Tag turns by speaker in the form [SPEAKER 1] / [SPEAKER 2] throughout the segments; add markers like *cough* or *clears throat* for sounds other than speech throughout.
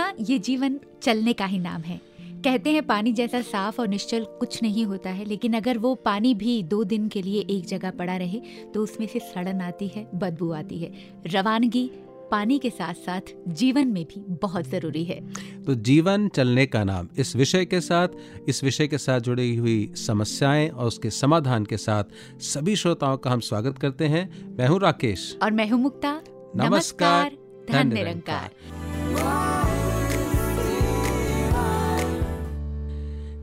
[SPEAKER 1] हाँ
[SPEAKER 2] ये जीवन चलने का ही नाम है। कहते हैं पानी जैसा साफ़ और निश्चल कुछ नहीं होता है लेकिन अगर वो पानी भी दो दिन के लिए एक जगह पड़ा रहे तो उसमें से सड़न आती है बदबू आती है। रवानगी पानी के साथ साथ जीवन में भी बहुत ज़रूरी है।
[SPEAKER 3] तो जीवन चलने का नाम इस विषय के साथ इस विषय के साथ जुड़ी हुई समस्याएँ और उसके समाधान के साथ सभी श्रोताओं का हम स्वागत करते हैं। मैं हूँ राकेश।
[SPEAKER 2] और मैं हूँ मुक्ता। नमस्कार धन निरंकार।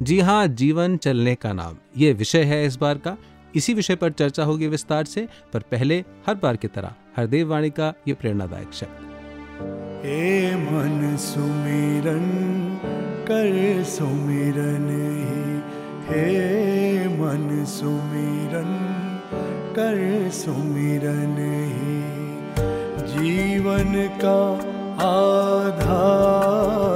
[SPEAKER 3] जी हाँ जीवन चलने का नाम। ये विषय है इस बार का। इसी विषय पर चर्चा होगी विस्तार से, पर पहले हर बार की तरह हरदेव वाणी का ये प्रेरणादायक शब्द।
[SPEAKER 1] हे मन सुमिरन, कर सुमिरन ही। हे मन सुमिरन, कर सुमिरन ही। जीवन का आधार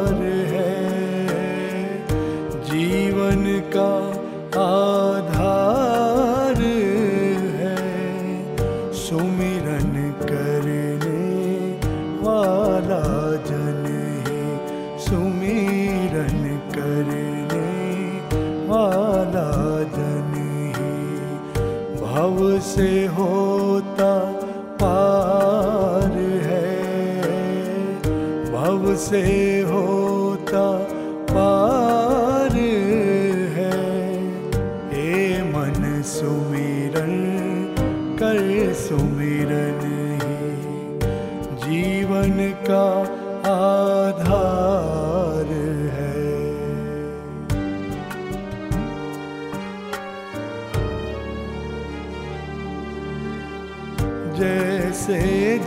[SPEAKER 1] से होता पार है। भव से होता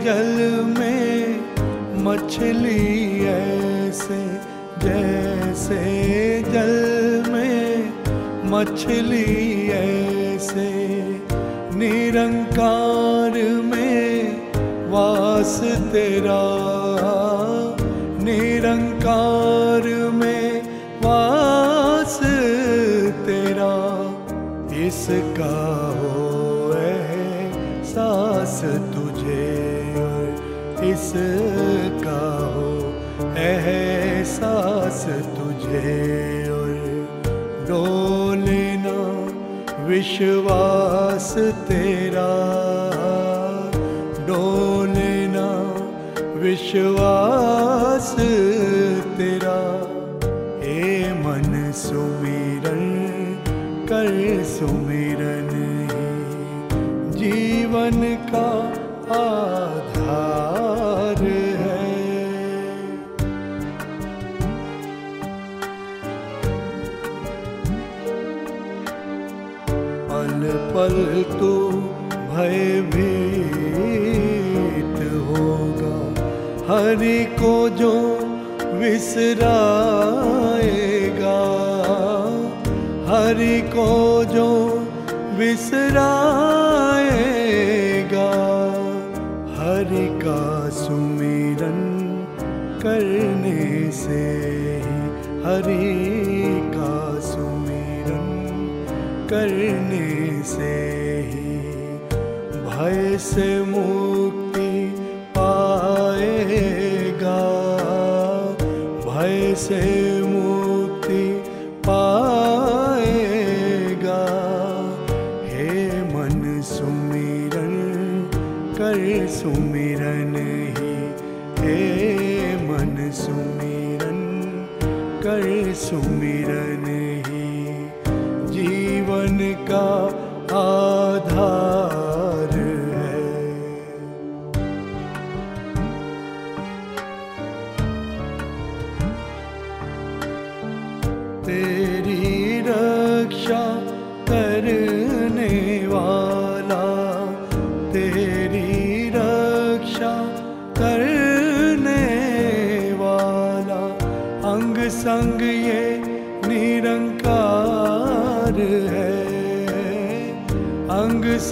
[SPEAKER 1] जल में मछली ऐसे, जैसे जल में मछली ऐसे। निरंकार में वास तेरा, निरंकार में वास तेरा। इसका इसका हो एहसास तुझे और डोलेना विश्वास तेरा। डोलना विश्वास को जो विसराएगा। हरि को जो विसराएगा। हरि का सुमिरन करने से हरि का सुमिरन करने से ही भय से मुक्ति भय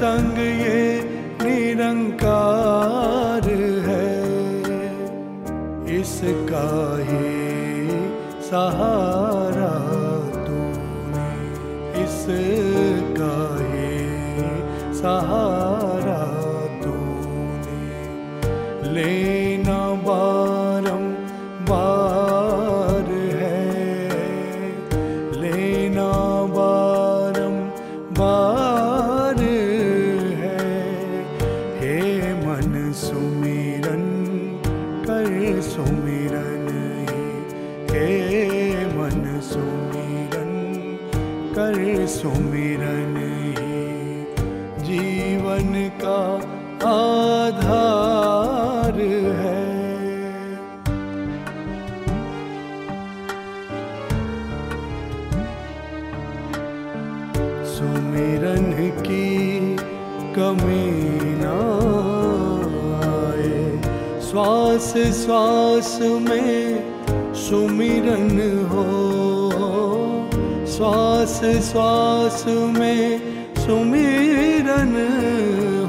[SPEAKER 1] संग सुमिरन की कमी ना आए। श्वास श्वास में सुमिरन हो। श्वास श्वास में सुमिरन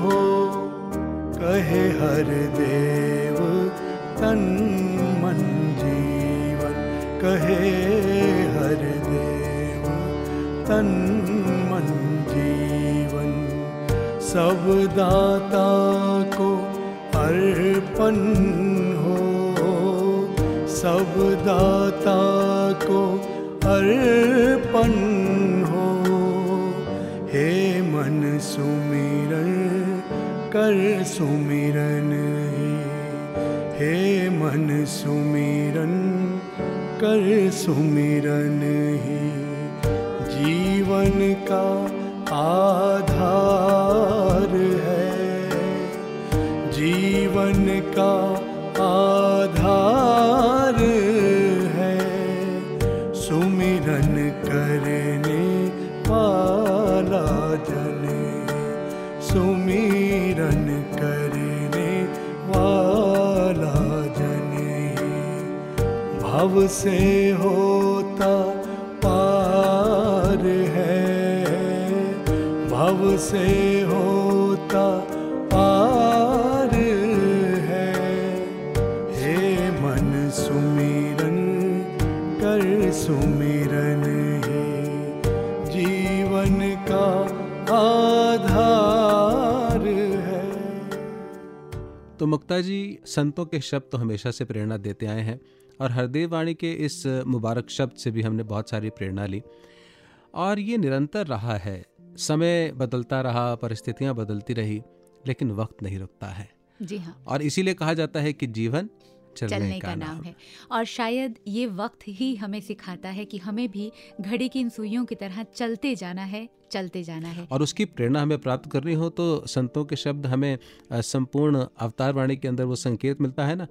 [SPEAKER 1] हो। कहे हर देव तन मन जीवन। कहे हर देव तन सब दाता को अर्पण हो। सब दाता को अर्पण हो। हे मन सुमिरन, कर सुमिरन ही। हे मन सुमिरन, कर सुमिरन ही। जीवन का आधार का आधार है, सुमिरन करने वाला जन सुमिरन करने वाला जन भव से होता पार है, भव से
[SPEAKER 3] तो मुक्ता जी संतों के शब्द तो हमेशा से प्रेरणा देते आए हैं और हरदेव वाणी के इस मुबारक शब्द से भी हमने बहुत सारी प्रेरणा ली। और ये निरंतर रहा है। समय बदलता रहा परिस्थितियाँ बदलती रही लेकिन वक्त नहीं रुकता है।
[SPEAKER 2] जी हाँ।
[SPEAKER 3] और इसीलिए कहा जाता है कि जीवन चलने,
[SPEAKER 2] चलने का का नाम है। और शायद ये वक्त ही हमें सिखाता है कि हमें भी घड़ी की इन सुइयों की तरह चलते जाना है चलते जाना है।
[SPEAKER 3] और उसकी प्रेरणा हमें प्राप्त करनी हो तो संतों के शब्द हमें संपूर्ण अवतार वाणी के अंदर वो संकेत मिलता है ना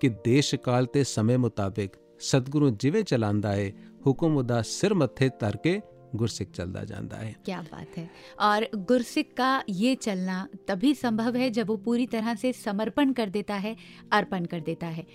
[SPEAKER 3] कि देश काल ते समय मुताबिक सदगुरु जिवे चलांदाए हुकुम उदा सिर मत्थे तर के गुरसिक चलदा ਜਾਂਦਾ है।
[SPEAKER 2] क्या बात है। और गुरसिक का ये चलना तभी संभव है जब वो पूरी तरह से समर्पण कर देता है, अर्पण कर देता है।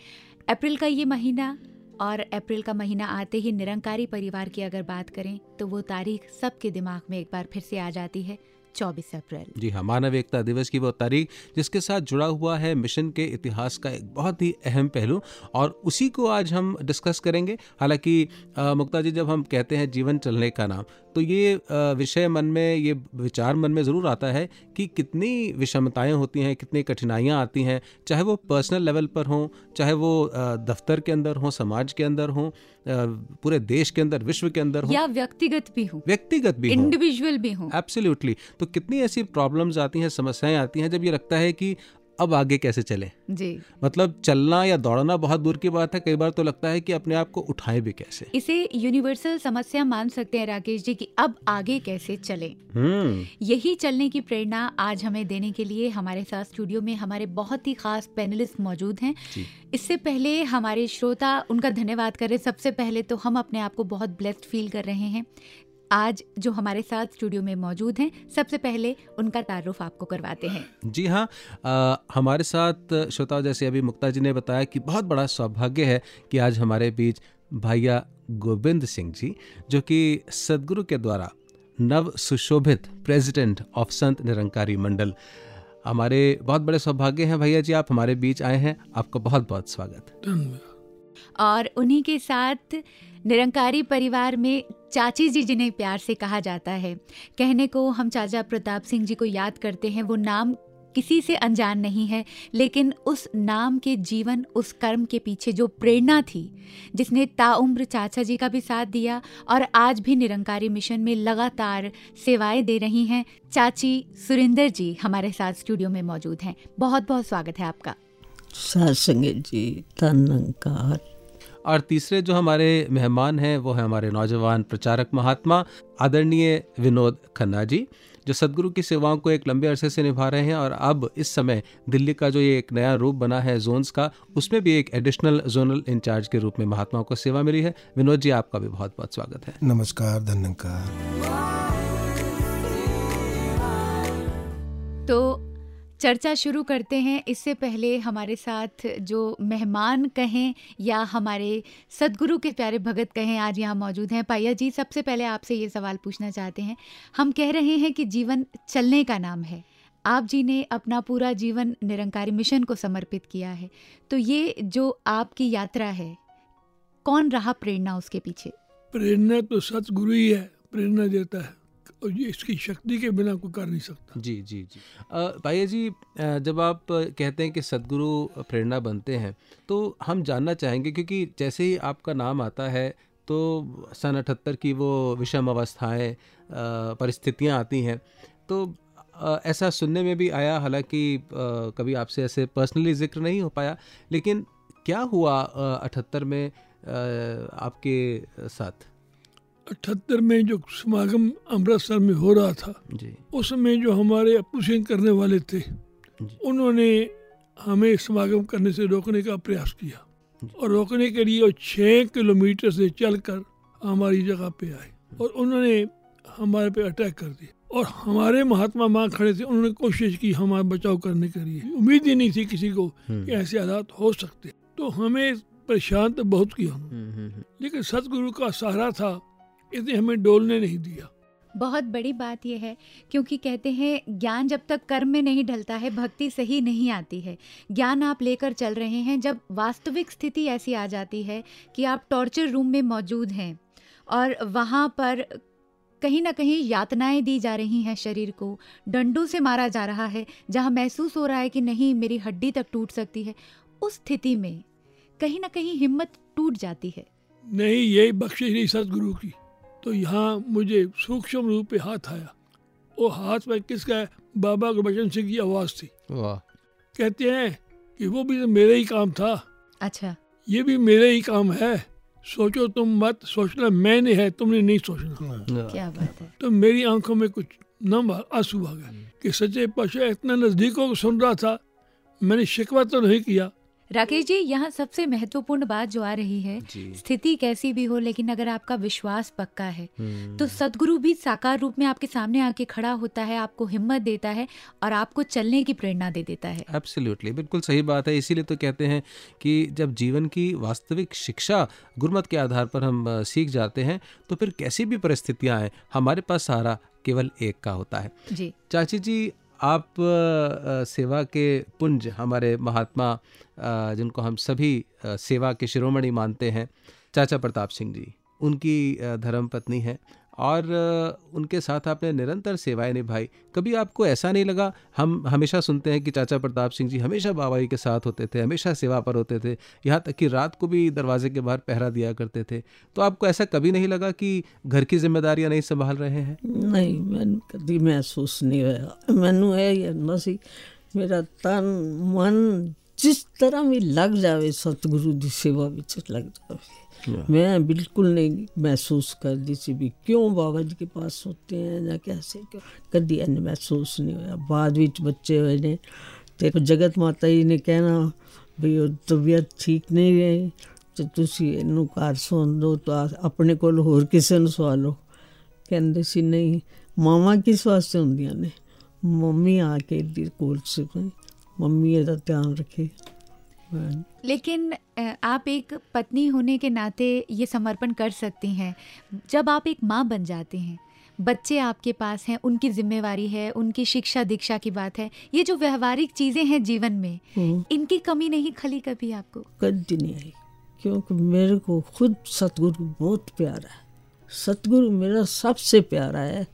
[SPEAKER 2] अप्रैल का ये महीना और अप्रैल का महीना आते ही निरंकारी परिवार की अगर बात करें तो वो तारीख सबके दिमाग में एक बार फिर से आ जाती है। 24 अप्रैल।
[SPEAKER 3] जी हाँ मानव एकता दिवस की वो तारीख जिसके साथ जुड़ा हुआ है मिशन के इतिहास का एक बहुत ही अहम पहलू और उसी को आज हम डिस्कस करेंगे। हालाँकि मुक्ता जी जब हम कहते हैं जीवन चलने का नाम तो ये विषय मन में ये विचार मन में ज़रूर आता है कि कितनी विषमताएँ होती हैं कितनी कठिनाइयाँ आती हैं चाहे वो पर्सनल लेवल पर हों चाहे वो दफ्तर के अंदर हों समाज के अंदर हों पूरे देश के अंदर विश्व के अंदर हों।
[SPEAKER 2] या व्यक्तिगत भी हूँ।
[SPEAKER 3] व्यक्तिगत भी
[SPEAKER 2] इंडिविजुअल भी हूँ।
[SPEAKER 3] एब्सोल्युटली तो कितनी ऐसी प्रॉब्लम्स आती हैं समस्याएँ आती हैं जब ये लगता है कि अब आगे कैसे चले?
[SPEAKER 2] जी।
[SPEAKER 3] मतलब चलना या दौड़ना बहुत दूर की बात है कई बार तो लगता है कि अपने आप को उठाएँ भी कैसे?
[SPEAKER 2] इसे यूनिवर्सल समस्या मान सकते हैं राकेश जी कि अब आगे कैसे चले।
[SPEAKER 3] हम्म।
[SPEAKER 2] यही चलने की प्रेरणा आज हमें देने के लिए हमारे साथ स्टूडियो में हमारे बहुत ही खास पैनलिस्ट मौजूद हैं। इससे पहले हमारे श्रोता उनका धन्यवाद करें। सबसे पहले तो हम अपने आप को बहुत ब्लेस्ड फील कर रहे हैं। आज जो हमारे साथ स्टूडियो में मौजूद हैं सबसे पहले उनका तारुफ आपको करवाते हैं।
[SPEAKER 3] जी हाँ हमारे साथ श्रोताओं जैसे अभी मुक्ता जी ने बताया कि बहुत बड़ा सौभाग्य है कि आज हमारे बीच भैया गोविंद सिंह जी जो कि सदगुरु के द्वारा नव सुशोभित प्रेसिडेंट ऑफ़ संत निरंकारी मंडल। हमारे बहुत बड़े सौभाग्य हैं भैया जी आप हमारे बीच आए हैं। आपका बहुत बहुत स्वागत।
[SPEAKER 1] धन्यवाद।
[SPEAKER 2] और उन्हीं के साथ निरंकारी परिवार में चाची जी जिन्हें प्यार से कहा जाता है। कहने को हम चाचा प्रताप सिंह जी को याद करते हैं, वो नाम किसी से अनजान नहीं है, लेकिन उस नाम के जीवन, उस कर्म के पीछे जो प्रेरणा थी, जिसने ताउम्र चाचा जी का भी साथ दिया और आज भी निरंकारी मिशन में लगातार सेवाएँ दे रही हैं, चाची सुरिंदर जी हमारे साथ स्टूडियो में मौजूद हैं। बहुत बहुत स्वागत है आपका।
[SPEAKER 4] सत्संग जी धनकार।
[SPEAKER 3] और तीसरे जो हमारे मेहमान हैं वो है हमारे नौजवान प्रचारक महात्मा आदरणीय विनोद खन्ना जी जो सदगुरु की सेवाओं को एक लंबे अरसे से निभा रहे हैं और अब इस समय दिल्ली का जो ये एक नया रूप बना है जोन्स का उसमें भी एक एडिशनल जोनल इंचार्ज के रूप में महात्माओं को सेवा मिली है। विनोद जी आपका भी बहुत बहुत स्वागत है।
[SPEAKER 1] नमस्कार धन्यकार
[SPEAKER 2] तो चर्चा शुरू करते हैं। इससे पहले हमारे साथ जो मेहमान कहें या हमारे सदगुरु के प्यारे भगत कहें, आज यहाँ मौजूद हैं। पाइया जी, सबसे पहले आपसे ये सवाल पूछना चाहते हैं। हम कह रहे हैं कि जीवन चलने का नाम है। आप जी ने अपना पूरा जीवन निरंकारी मिशन को समर्पित किया है। तो ये जो आपकी यात्रा है, कौन रहा प्रेरणा उसके पीछे?
[SPEAKER 5] प्रेरणा तो सतगुरु ही है। प्रेरणा देता है। और ये इसकी शक्ति के बिना कोई कर नहीं सकता।
[SPEAKER 3] जी जी जी। भाइया जी जब आप कहते हैं कि सदगुरु प्रेरणा बनते हैं तो हम जानना चाहेंगे क्योंकि जैसे ही आपका नाम आता है तो सन अठहत्तर की वो विषम अवस्थाएँ परिस्थितियाँ आती हैं। तो ऐसा सुनने में भी आया, हालाँकि कभी आपसे ऐसे पर्सनली ज़िक्र नहीं हो पाया, लेकिन क्या हुआ अठहत्तर में आपके साथ?
[SPEAKER 5] अठहत्तर में जो समागम अमृतसर में हो रहा था
[SPEAKER 3] जी।
[SPEAKER 5] उस समय जो हमारे अपोजिशन करने वाले थे उन्होंने हमें समागम करने से रोकने का प्रयास किया और रोकने के लिए वो छः किलोमीटर से चलकर हमारी जगह पे आए और उन्होंने हमारे पे अटैक कर दिया और हमारे महात्मा माँ खड़े थे उन्होंने कोशिश की हमारा बचाव करने के लिए। उम्मीद ही नहीं थी किसी को कि ऐसे हालात हो सकते। तो हमें परेशान तो बहुत किया।
[SPEAKER 3] हम्म, हम्म, हम्म।
[SPEAKER 5] लेकिन सतगुरु का सहारा था इसने हमें डोलने नहीं दिया।
[SPEAKER 2] बहुत बड़ी बात यह है क्योंकि कहते हैं ज्ञान जब तक कर्म में नहीं ढलता है भक्ति सही नहीं आती है। ज्ञान आप लेकर चल रहे हैं जब वास्तविक स्थिति ऐसी आ जाती है कि आप टॉर्चर रूम में मौजूद हैं और वहाँ पर कहीं ना कहीं यातनाएँ दी जा रही हैं शरीर को डंडों से मारा जा रहा है जहाँ महसूस हो रहा है कि नहीं मेरी हड्डी तक टूट सकती है उस स्थिति में कहीं ना कहीं हिम्मत टूट जाती है।
[SPEAKER 5] नहीं यही बख्शिश रही सतगुरु की। तो यहाँ मुझे सूक्ष्म रूप पे हाथ आया। वो हाथ में किसका है? बाबा गुरबचन सिंह की आवाज़ थी।
[SPEAKER 3] वाह।
[SPEAKER 5] कहते हैं कि वो भी तो मेरा ही काम था।
[SPEAKER 2] अच्छा।
[SPEAKER 5] ये भी मेरा ही काम है। सोचो तुम मत सोचना मैंने है तुमने नहीं सोचना।
[SPEAKER 2] क्या बात है।
[SPEAKER 5] तो मेरी आँखों में कुछ नम आँसू आ गए कि सच्चे पाशाह इतना नज़दीकों को सुन रहा था। मैंने शिकवा तो नहीं किया।
[SPEAKER 2] राकेश जी यहाँ सबसे महत्वपूर्ण बात जो आ रही है स्थिति कैसी भी हो लेकिन अगर आपका विश्वास पक्का है
[SPEAKER 3] हम्म।
[SPEAKER 2] तो सदगुरु भी साकार रूप में आपके सामने आके खड़ा होता है आपको हिम्मत देता है और आपको चलने की प्रेरणा दे देता है।
[SPEAKER 3] एब्सोल्युटली बिल्कुल सही बात है। इसीलिए तो कहते हैं कि जब जीवन की वास्तविक शिक्षा गुरमत के आधार पर हम सीख जाते हैं तो फिर कैसी भी परिस्थितियाँ आए हमारे पास सहारा केवल एक का होता है।
[SPEAKER 2] जी।
[SPEAKER 3] चाची जी आप सेवा के पुंज हमारे महात्मा जिनको हम सभी सेवा के शिरोमणि मानते हैं, चाचा प्रताप सिंह जी, उनकी धर्म पत्नी है। और उनके साथ आपने निरंतर सेवाएँ निभाई। कभी आपको ऐसा नहीं लगा? हम हमेशा सुनते हैं कि चाचा प्रताप सिंह जी हमेशा बाबा जी के साथ होते थे, हमेशा सेवा पर होते थे, यहाँ तक कि रात को भी दरवाजे के बाहर पहरा दिया करते थे। तो आपको ऐसा कभी नहीं लगा कि घर की जिम्मेदारियाँ नहीं संभाल रहे हैं?
[SPEAKER 4] नहीं मैंने कभी महसूस नहीं हुआ मैनू मेरा तन, मन ਜਿਸ ਤਰ੍ਹਾਂ ਵੀ ਲੱਗ ਜਾਵੇ ਸਤਿਗੁਰੂ ਦੀ ਸੇਵਾ ਵਿੱਚ ਲੱਗ ਜਾਵੇ। ਮੈਂ ਬਿਲਕੁਲ ਨਹੀਂ ਮਹਿਸੂਸ ਕਰਦੀ ਸੀ ਵੀ ਕਿਉਂ ਬਾਬਾ ਜੀ ਕੇ ਪਾਸ ਹੁੰਦੇ ਆ ਜਾਂ ਕਿਵੇਂ ਕਿਉਂ ਕਦੀ ਐਨ ਮਹਿਸੂਸ ਨਹੀਂ ਹੋਇਆ। ਬਾਅਦ ਵਿੱਚ ਬੱਚੇ ਹੋਏ ਨੇ ਤੇ ਜਗਤ ਮਾਤਾ ਜੀ ਨੇ ਕਹਿਣਾ ਵੀ ਉਹ ਤਬੀਅਤ ਠੀਕ ਨਹੀਂ ਰਹੀ ਤੇ ਤੁਸੀਂ ਇਹਨੂੰ ਘਰ ਸੌਣ ਦੋ ਤਾਂ ਆਪਣੇ ਕੋਲ ਹੋਰ ਕਿਸੇ ਨੂੰ ਸਵਾਲੋ ਕਹਿੰਦੇ ਸੀ ਨਹੀਂ ਮਾਵਾ ਕਿਸ ਵਾਸਤੇ ਹੁੰਦੀਆਂ ਨੇ? ਮੰਮੀ ਆ ਕੇ ਦੀ ਕੋਲ ਸੀ। ਮੰਮੀ ਇਹਦਾ ਧਿਆਨ ਰੱਖੇ ਮੈਂ
[SPEAKER 2] लेकिन अ, आप एक पत्नी होने के नाते ये समर्पण कर सकती हैं जब आप एक माँ बन जाते हैं बच्चे आपके पास हैं उनकी जिम्मेवारी है उनकी शिक्षा दीक्षा की बात है ये जो व्यवहारिक चीज़ें हैं जीवन में
[SPEAKER 4] हूँ
[SPEAKER 2] इनकी कमी नहीं खली कभी आपको
[SPEAKER 4] कभी नहीं आई क्योंकि मेरे को खुद सतगुरु बहुत प्यारा है सतगुरु मेरा सबसे प्यारा है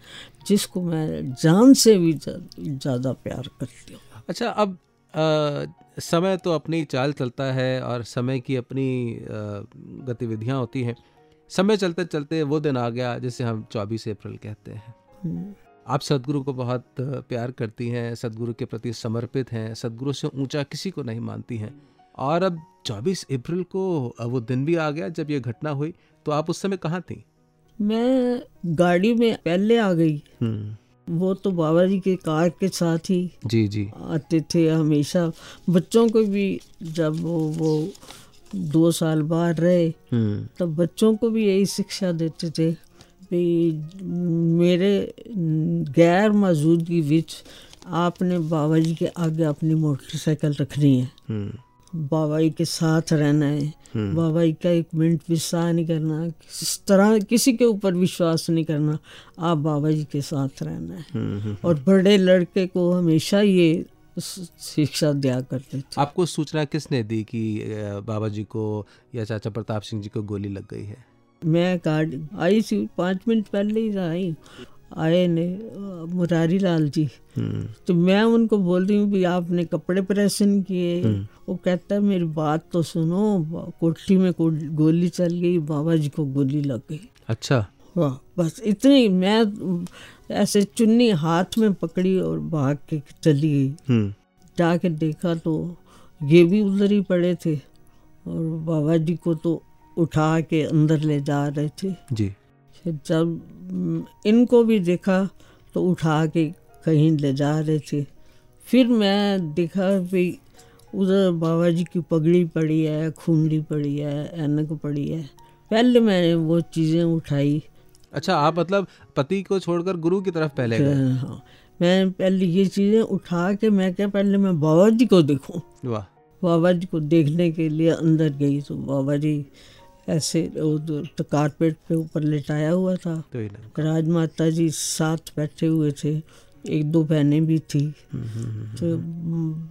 [SPEAKER 4] जिसको मैं जान से भी ज़्यादा प्यार करती हूँ
[SPEAKER 3] अच्छा अब आ, समय तो अपनी चाल चलता है और समय की अपनी गतिविधियाँ होती हैं। समय चलते चलते वो दिन आ गया जिसे हम 24 अप्रैल कहते हैं। हम्म। आप सदगुरु को बहुत प्यार करती हैं सदगुरु के प्रति समर्पित हैं सदगुरु से ऊँचा किसी को नहीं मानती हैं। और अब 24 अप्रैल को वो दिन भी आ गया जब ये घटना हुई तो आप उस समय कहाँ थी?
[SPEAKER 4] मैं गाड़ी में पहले आ गई। हम्म। वो तो बाबा जी के कार के साथ ही
[SPEAKER 3] जी जी।
[SPEAKER 4] आते थे हमेशा। बच्चों को भी जब वो वो दो साल बाहर रहे हम्म। तब बच्चों को भी यही शिक्षा देते थे भी मेरे गैर मौजूदगी विच आपने बाबा जी के आगे अपनी मोटरसाइकिल रखनी है। बाबा जी के साथ रहना है। हम्म। बाबा जी का एक मिनट विश्वास नहीं करना किस तरह किसी के ऊपर विश्वास नहीं करना आप बाबा जी के साथ रहना है। हम्म, हम्म, और बड़े लड़के को हमेशा ये शिक्षा दिया करते थे।
[SPEAKER 3] आपको सूचना किसने दी कि बाबा जी को या चाचा प्रताप सिंह जी को गोली लग गई है?
[SPEAKER 4] मैं कार्ड आई थी पाँच मिनट पहले ही आई। आए ने मुरारी लाल जी। हम्म। तो मैं उनको बोल रही हूँ भी आपने कपड़े प्रेस नहीं किए। हम्म। वो कहता है मेरी बात तो सुनो कोठी में को गोली चल गई बाबा जी को गोली लग गई।
[SPEAKER 3] अच्छा।
[SPEAKER 4] वाह बस इतनी मैं ऐसे चुन्नी हाथ में पकड़ी और भाग के चली गई। हम्म। जाके देखा तो ये भी उधर ही पड़े थे और बाबा जी को तो उठा के अंदर ले जा रहे थे।
[SPEAKER 3] जी।
[SPEAKER 4] फिर जब इनको भी देखा तो उठा के कहीं ले जा रहे थे। फिर मैं देखा भी उधर बाबा जी की पगड़ी पड़ी है खूंडी पड़ी है ऐनक पड़ी है। पहले मैंने वो चीज़ें उठाई।
[SPEAKER 3] अच्छा आप मतलब पति को छोड़कर गुरु की तरफ़ पहले गए?
[SPEAKER 4] हाँ। मैं पहले ये चीज़ें उठा के मैं क्या पहले मैं बाबा जी को देखूँ। वाह। बाबा जी को देखने के लिए अंदर गई तो बाबा जी ऐसे तो कारपेट पे ऊपर लेटाया हुआ था। राजमाता जी साथ बैठे हुए थे। एक दो बहनें भी थी। हम्म, हम्म, हम्म, तो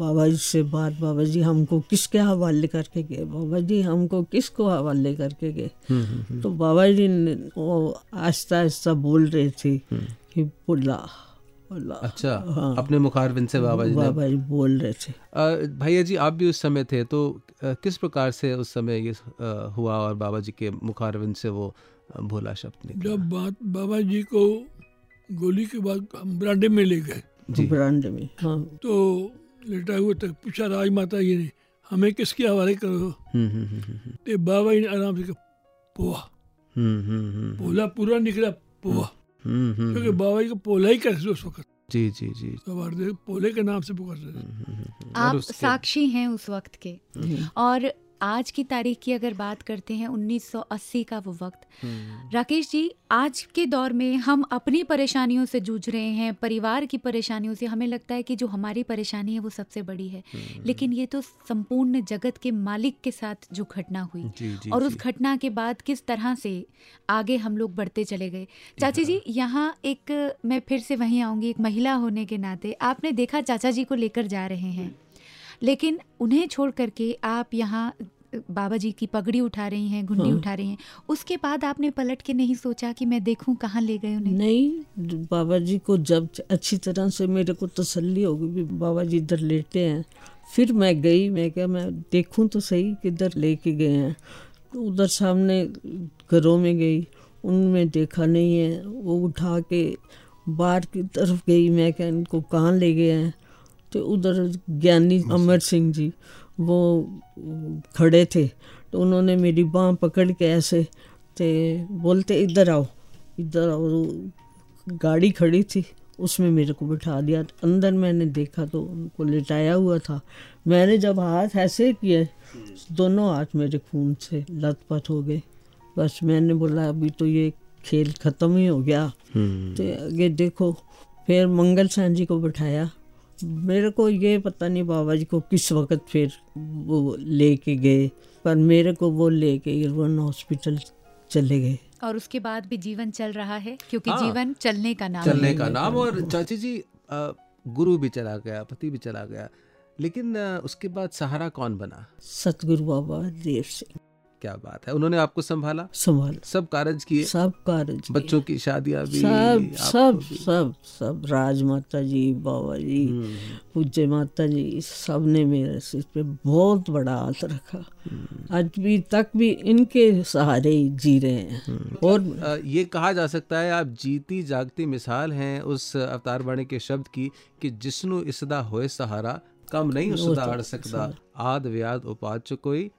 [SPEAKER 4] बाबा जी से बात बाबा जी हमको किसके हवाले करके गए? बाबा जी हमको किसको हवाले करके गए? तो बाबा जी ने वो आहिस्ता आहिस्ता बोल रहे थे कि बुला
[SPEAKER 3] अच्छा हाँ, अपने मुखारबिन से बाबा जी
[SPEAKER 4] बाबा जी बोल रहे थे।
[SPEAKER 3] भैया जी आप भी उस समय थे तो किस प्रकार से उस समय ये हुआ और बाबा जी के मुखारबिन से वो भोला शब्द
[SPEAKER 5] निकला? जब बात बाबा जी को गोली के बाद हम बरांडे में ले गए।
[SPEAKER 4] बरांडे में हाँ।
[SPEAKER 5] तो लेटा हुए तक पूछा राज माता जी ने हमें किसके हवाले करो हम्म, हम्म, हम्म, तो बाबा जी ने आराम से कहा पोहा। पोला पूरा निकला पोहा। क्योंकि बाबा जी को पोला ही कैसे उस वक्त?
[SPEAKER 3] जी जी जी।
[SPEAKER 5] तो पोले के नाम से पुकारते थे
[SPEAKER 2] आप साक्षी हैं उस वक्त के। और आज की तारीख की अगर बात करते हैं 1980 का वो वक्त। हम्म। राकेश जी आज के दौर में हम अपनी परेशानियों से जूझ रहे हैं परिवार की परेशानियों से। हमें लगता है कि जो हमारी परेशानी है वो सबसे बड़ी है। हम्म। लेकिन ये तो संपूर्ण जगत के मालिक के साथ जो घटना हुई जी, जी, और उस घटना के बाद किस तरह से आगे हम लोग बढ़ते चले गए। चाची जी। यहाँ एक मैं फिर से वहीं आऊँगी एक महिला होने के नाते। आपने देखा चाचा जी को लेकर जा रहे हैं। लेकिन उन्हें छोड़ करके आप यहाँ बाबा जी की पगड़ी उठा रही हैं घुंडी हाँ। उठा रही हैं। उसके बाद आपने पलट के नहीं सोचा कि मैं देखूँ कहाँ ले गए उन्हें?
[SPEAKER 4] नहीं बाबा जी को जब अच्छी तरह से मेरे को तसल्ली हो गई बाबा जी इधर लेटे हैं। फिर मैं गई मैं क्या मैं देखूँ तो सही किधर लेके गए हैं? तो उधर सामने घरों में गई उनमें देखा नहीं है। वो उठा के बाहर की तरफ़ गई मैं क्या इनको कहाँ ले गए हैं? तो उधर ज्ञानी अमर सिंह जी वो खड़े थे तो उन्होंने मेरी बाँ पकड़ के ऐसे ते बोलते इधर आओ इधर आओ। गाड़ी खड़ी थी उसमें मेरे को बिठा दिया। अंदर मैंने देखा तो उनको लिटाया हुआ था। मैंने जब हाथ ऐसे किए दोनों हाथ मेरे खून से लथपथ हो गए। बस मैंने बोला अभी तो ये खेल ख़त्म ही हो गया। हम्म। तो आगे देखो फिर मंगल सैन जी को बिठाया। मेरे को ये पता नहीं बाबा जी को किस वक्त फिर वो लेके गए पर मेरे को वो लेके इरवन हॉस्पिटल चले गए।
[SPEAKER 2] और उसके बाद भी जीवन चल रहा है क्योंकि हाँ, जीवन चलने का नाम
[SPEAKER 3] चलने का नाम और चाची जी गुरु भी चला गया पति भी चला गया लेकिन उसके बाद सहारा कौन बना?
[SPEAKER 4] सतगुरु बाबा देव सिंह।
[SPEAKER 3] क्या बात है? उन्होंने आपको संभाला?
[SPEAKER 4] संभाल।
[SPEAKER 3] सब कारज किए?
[SPEAKER 4] सब कार्य किए।
[SPEAKER 3] बच्चों की शादियाँ भी
[SPEAKER 4] सब सब
[SPEAKER 3] भी।
[SPEAKER 4] सब सब राज माता जी बाबा जी
[SPEAKER 3] हम्म,
[SPEAKER 4] पूज्य माता जी सबने मेरे सिर पे बहुत बड़ा हाथ रखा।
[SPEAKER 3] हम्म।
[SPEAKER 4] आज भी तक भी इनके सहारे जी रहे हैं।
[SPEAKER 3] हम्म।
[SPEAKER 4] और
[SPEAKER 3] ये कहा जा सकता है आप जीती जागती मिसाल हैं उस अवतार बाणी के शब्द की कि जिसनु इसदा होए सहारा कम नहीं उसदा अड़ सकदा। आद व्याद उपाद च कोई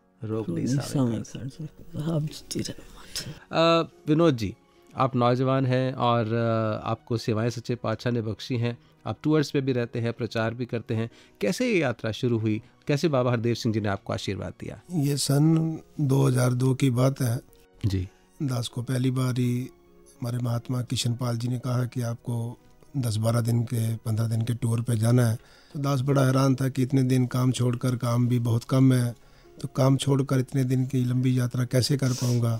[SPEAKER 3] अ, विनोद जी आप नौजवान हैं और आपको सेवाएँ सच्चे पातशाह ने बख्शी हैं। आप टूर्स पे भी रहते हैं प्रचार भी करते हैं। कैसे ये यात्रा शुरू हुई? कैसे बाबा हरदेव सिंह जी ने आपको आशीर्वाद दिया?
[SPEAKER 6] ये सन 2002 की बात है।
[SPEAKER 3] जी।
[SPEAKER 6] दास को पहली बार ही हमारे महात्मा किशन पाल जी ने कहा कि आपको 10-12 दिन के 15 दिन के टूर पे जाना है। तो दास बड़ा हैरान था कि इतने दिन काम छोड़कर काम भी बहुत कम है। तो काम छोड़कर इतने दिन की लंबी यात्रा कैसे कर पाऊँगा?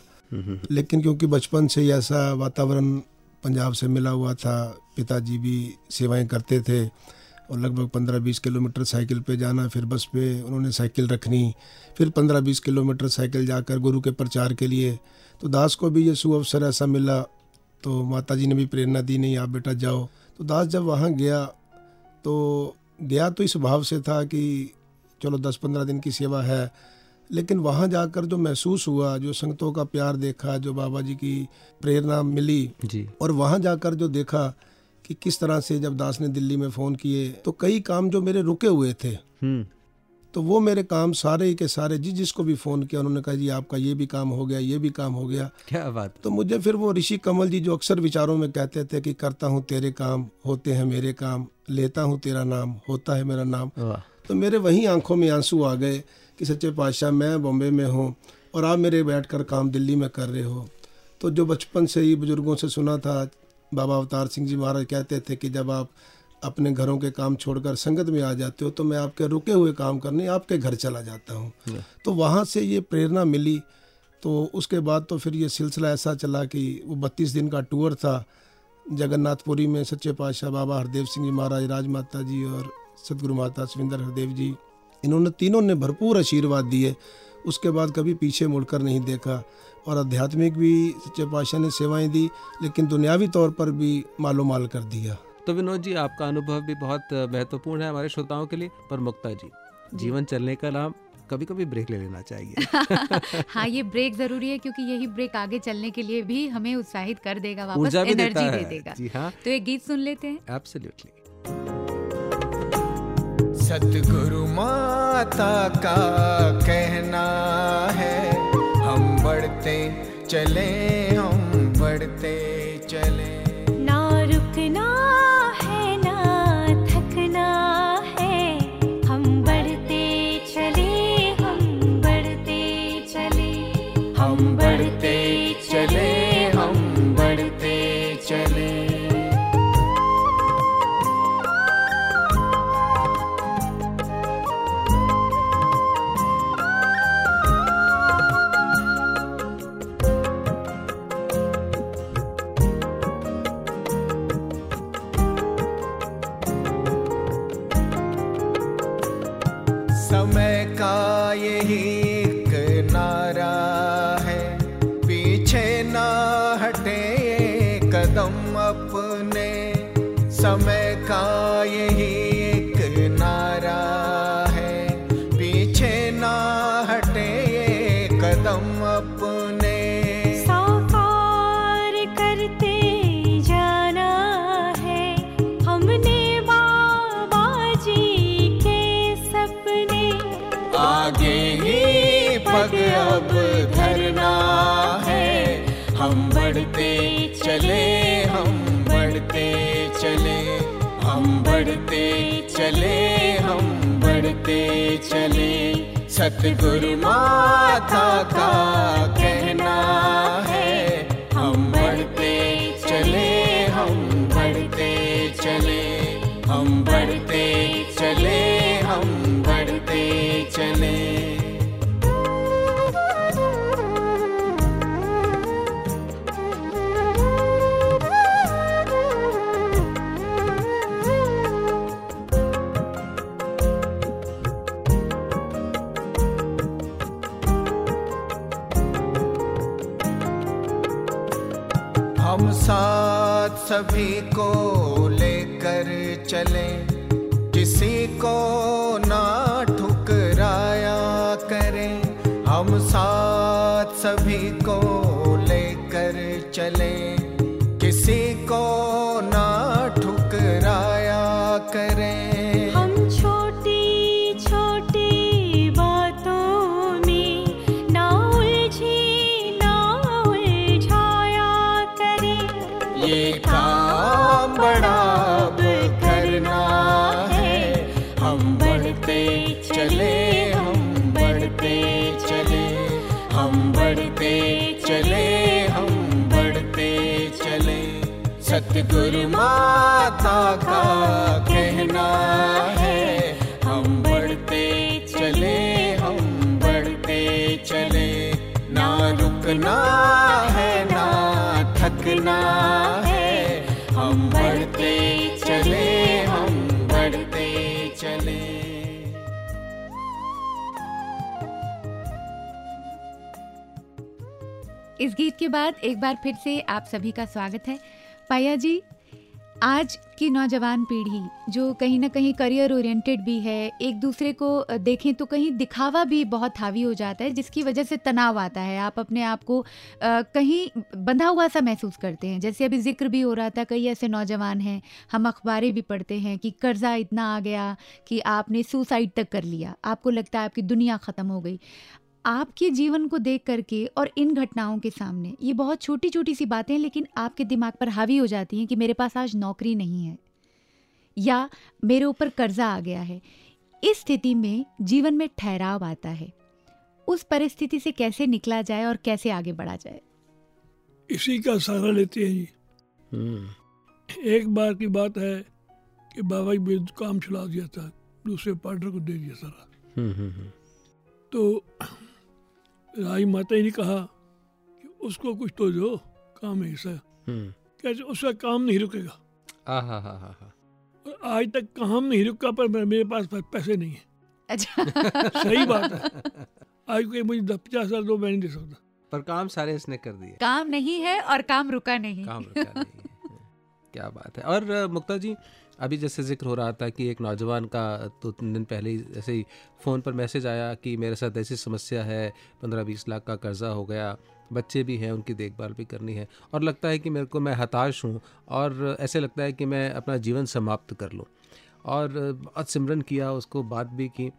[SPEAKER 6] लेकिन क्योंकि बचपन से ही ऐसा वातावरण पंजाब से मिला हुआ था पिताजी भी सेवाएँ करते थे और लगभग पंद्रह बीस किलोमीटर साइकिल पे जाना फिर बस पे उन्होंने साइकिल रखनी फिर पंद्रह बीस किलोमीटर साइकिल जाकर गुरु के प्रचार के लिए। तो दास को भी ये सुअवसर ऐसा मिला तो माता जी ने भी प्रेरणा दी नहीं आप बेटा जाओ। तो दास जब वहाँ गया तो गया तो इस भाव से था कि चलो दस पंद्रह दिन की सेवा है। लेकिन वहाँ जाकर जो महसूस हुआ जो संगतों का प्यार देखा जो बाबा जी की प्रेरणा मिली
[SPEAKER 3] जी।
[SPEAKER 6] और वहाँ जाकर जो देखा कि किस तरह से जब दास ने दिल्ली में फ़ोन किए तो कई काम जो मेरे रुके हुए थे।
[SPEAKER 3] हम्म।
[SPEAKER 6] तो वो मेरे काम सारे के सारे जिस जिसको भी फ़ोन किया उन्होंने कहा जी आपका ये भी काम हो गया ये भी काम हो गया।
[SPEAKER 3] क्या बात।
[SPEAKER 6] तो मुझे फिर वो ऋषि कमल जी जो अक्सर विचारों में कहते थे कि करता हूँ तेरे काम होते हैं मेरे काम लेता हूँ तेरा नाम होता है मेरा नाम।
[SPEAKER 3] वाह।
[SPEAKER 6] तो मेरे वहीं आँखों में आँसू आ गए कि सच्चे पातशाह मैं बॉम्बे में हूँ और आप मेरे बैठ कर काम दिल्ली में कर रहे हो। तो जो बचपन से ही बुज़ुर्गों से सुना था बाबा अवतार सिंह जी महाराज कहते थे कि जब आप अपने घरों के काम छोड़कर संगत में आ जाते हो तो मैं आपके रुके हुए काम करने आपके घर चला जाता हूँ। तो वहाँ से ये प्रेरणा मिली। तो उसके बाद तो फिर ये सिलसिला ऐसा चला कि वो बत्तीस दिन का टूर था जगन्नाथपुरी में सच्चे पातशाह बाबा हरदेव सिंह जी महाराज राजमाता जी और सदगुरु माता सुविंदर हरदेव जी इन्होंने तीनों ने भरपूर आशीर्वाद दिए। उसके बाद कभी पीछे मुड़कर नहीं देखा। और आध्यात्मिक भी सच्चे पातशाह ने सेवाएँ दी लेकिन दुनियावी तौर पर भी मालो माल कर दिया।
[SPEAKER 3] तो विनोद जी आपका अनुभव भी बहुत महत्वपूर्ण है हमारे श्रोताओं के लिए। पर मुक्ता जी जीवन चलने का नाम कभी कभी ब्रेक ले लेना चाहिए। *laughs*
[SPEAKER 2] हाँ ये ब्रेक ज़रूरी है क्योंकि यही ब्रेक आगे चलने के लिए भी हमें उत्साहित कर देगा वापस एनर्जी दे देगा।
[SPEAKER 3] जी हाँ।
[SPEAKER 2] तो एक गीत सुन लेते हैं।
[SPEAKER 3] एब्सोल्युटली
[SPEAKER 7] सतगुरु माता का कहना है हम बढ़ते चले हम बढ़ते चले।
[SPEAKER 8] चले,
[SPEAKER 7] सतगुरु माता का कहना है, हम बढ़ते चले, हम बढ़ते चले, हम बढ़ते चले, हम बढ़ते चले। सभी को लेकर चले। किसी को माता का कहना है, हम बढ़ते चले, हम बढ़ते चले। ना रुकना है, ना थकना है, हम बढ़ते चले, हम बढ़ते चले।
[SPEAKER 2] इस गीत के बाद एक बार फिर से आप सभी का स्वागत है। पाया जी आज की नौजवान पीढ़ी, जो कहीं ना कहीं करियर ओरिएंटेड भी है, एक दूसरे को देखें तो कहीं दिखावा भी बहुत हावी हो जाता है, जिसकी वजह से तनाव आता है। आप अपने आप को कहीं बंधा हुआ सा महसूस करते हैं। जैसे अभी ज़िक्र भी हो रहा था, कई ऐसे नौजवान हैं, हम अखबारें भी पढ़ते हैं कि कर्जा इतना आ गया कि आपने सुसाइड तक कर लिया। आपको लगता है आपकी दुनिया ख़त्म हो गई। आपके जीवन को देख करके और इन घटनाओं के सामने ये बहुत छोटी छोटी सी बातें हैं लेकिन आपके दिमाग पर हावी हो जाती हैं कि मेरे पास आज नौकरी नहीं है या मेरे ऊपर कर्जा आ गया है। इस स्थिति में जीवन में ठहराव आता है। उस परिस्थिति से कैसे निकला जाए और कैसे आगे बढ़ा जाए?
[SPEAKER 5] इसी का सहारा लेते हैं जी।
[SPEAKER 3] हम्म,
[SPEAKER 5] एक बार की बात है कि बाबा जी मेरे काम छुड़ा दिया था दूसरे पार्टनर को दे दिया सारा
[SPEAKER 3] हम्म, हम्म,
[SPEAKER 5] तो राई माता ने कहा कि उसको कुछ तो दो काम है ऐसा।
[SPEAKER 3] हम्म,
[SPEAKER 5] कैसे उसका काम नहीं रुकेगा?
[SPEAKER 3] आहा, हा, हा, हा।
[SPEAKER 5] और आज तक काम नहीं रुका पर मेरे पास पैसे नहीं है।
[SPEAKER 2] अच्छा। *laughs*
[SPEAKER 5] सही बात है। आज कोई मुझे दस पचास हज़ार दो मैं नहीं दे सकता।
[SPEAKER 3] पर काम सारे इसने कर दिए।
[SPEAKER 2] काम नहीं है और काम रुका नहीं।
[SPEAKER 3] काम रुका नहीं। क्या बात है। और मुक्ता जी, अभी जैसे ज़िक्र हो रहा था कि एक नौजवान का दो तीन दिन पहले ही ऐसे ही फ़ोन पर मैसेज आया कि मेरे साथ ऐसी समस्या है, पंद्रह बीस लाख का कर्जा हो गया, बच्चे भी हैं, उनकी देखभाल भी करनी है और लगता है कि मेरे को मैं हताश हूँ और ऐसे लगता है कि मैं अपना जीवन समाप्त कर लूँ। और बहुत सिमरन किया, उसको बात भी की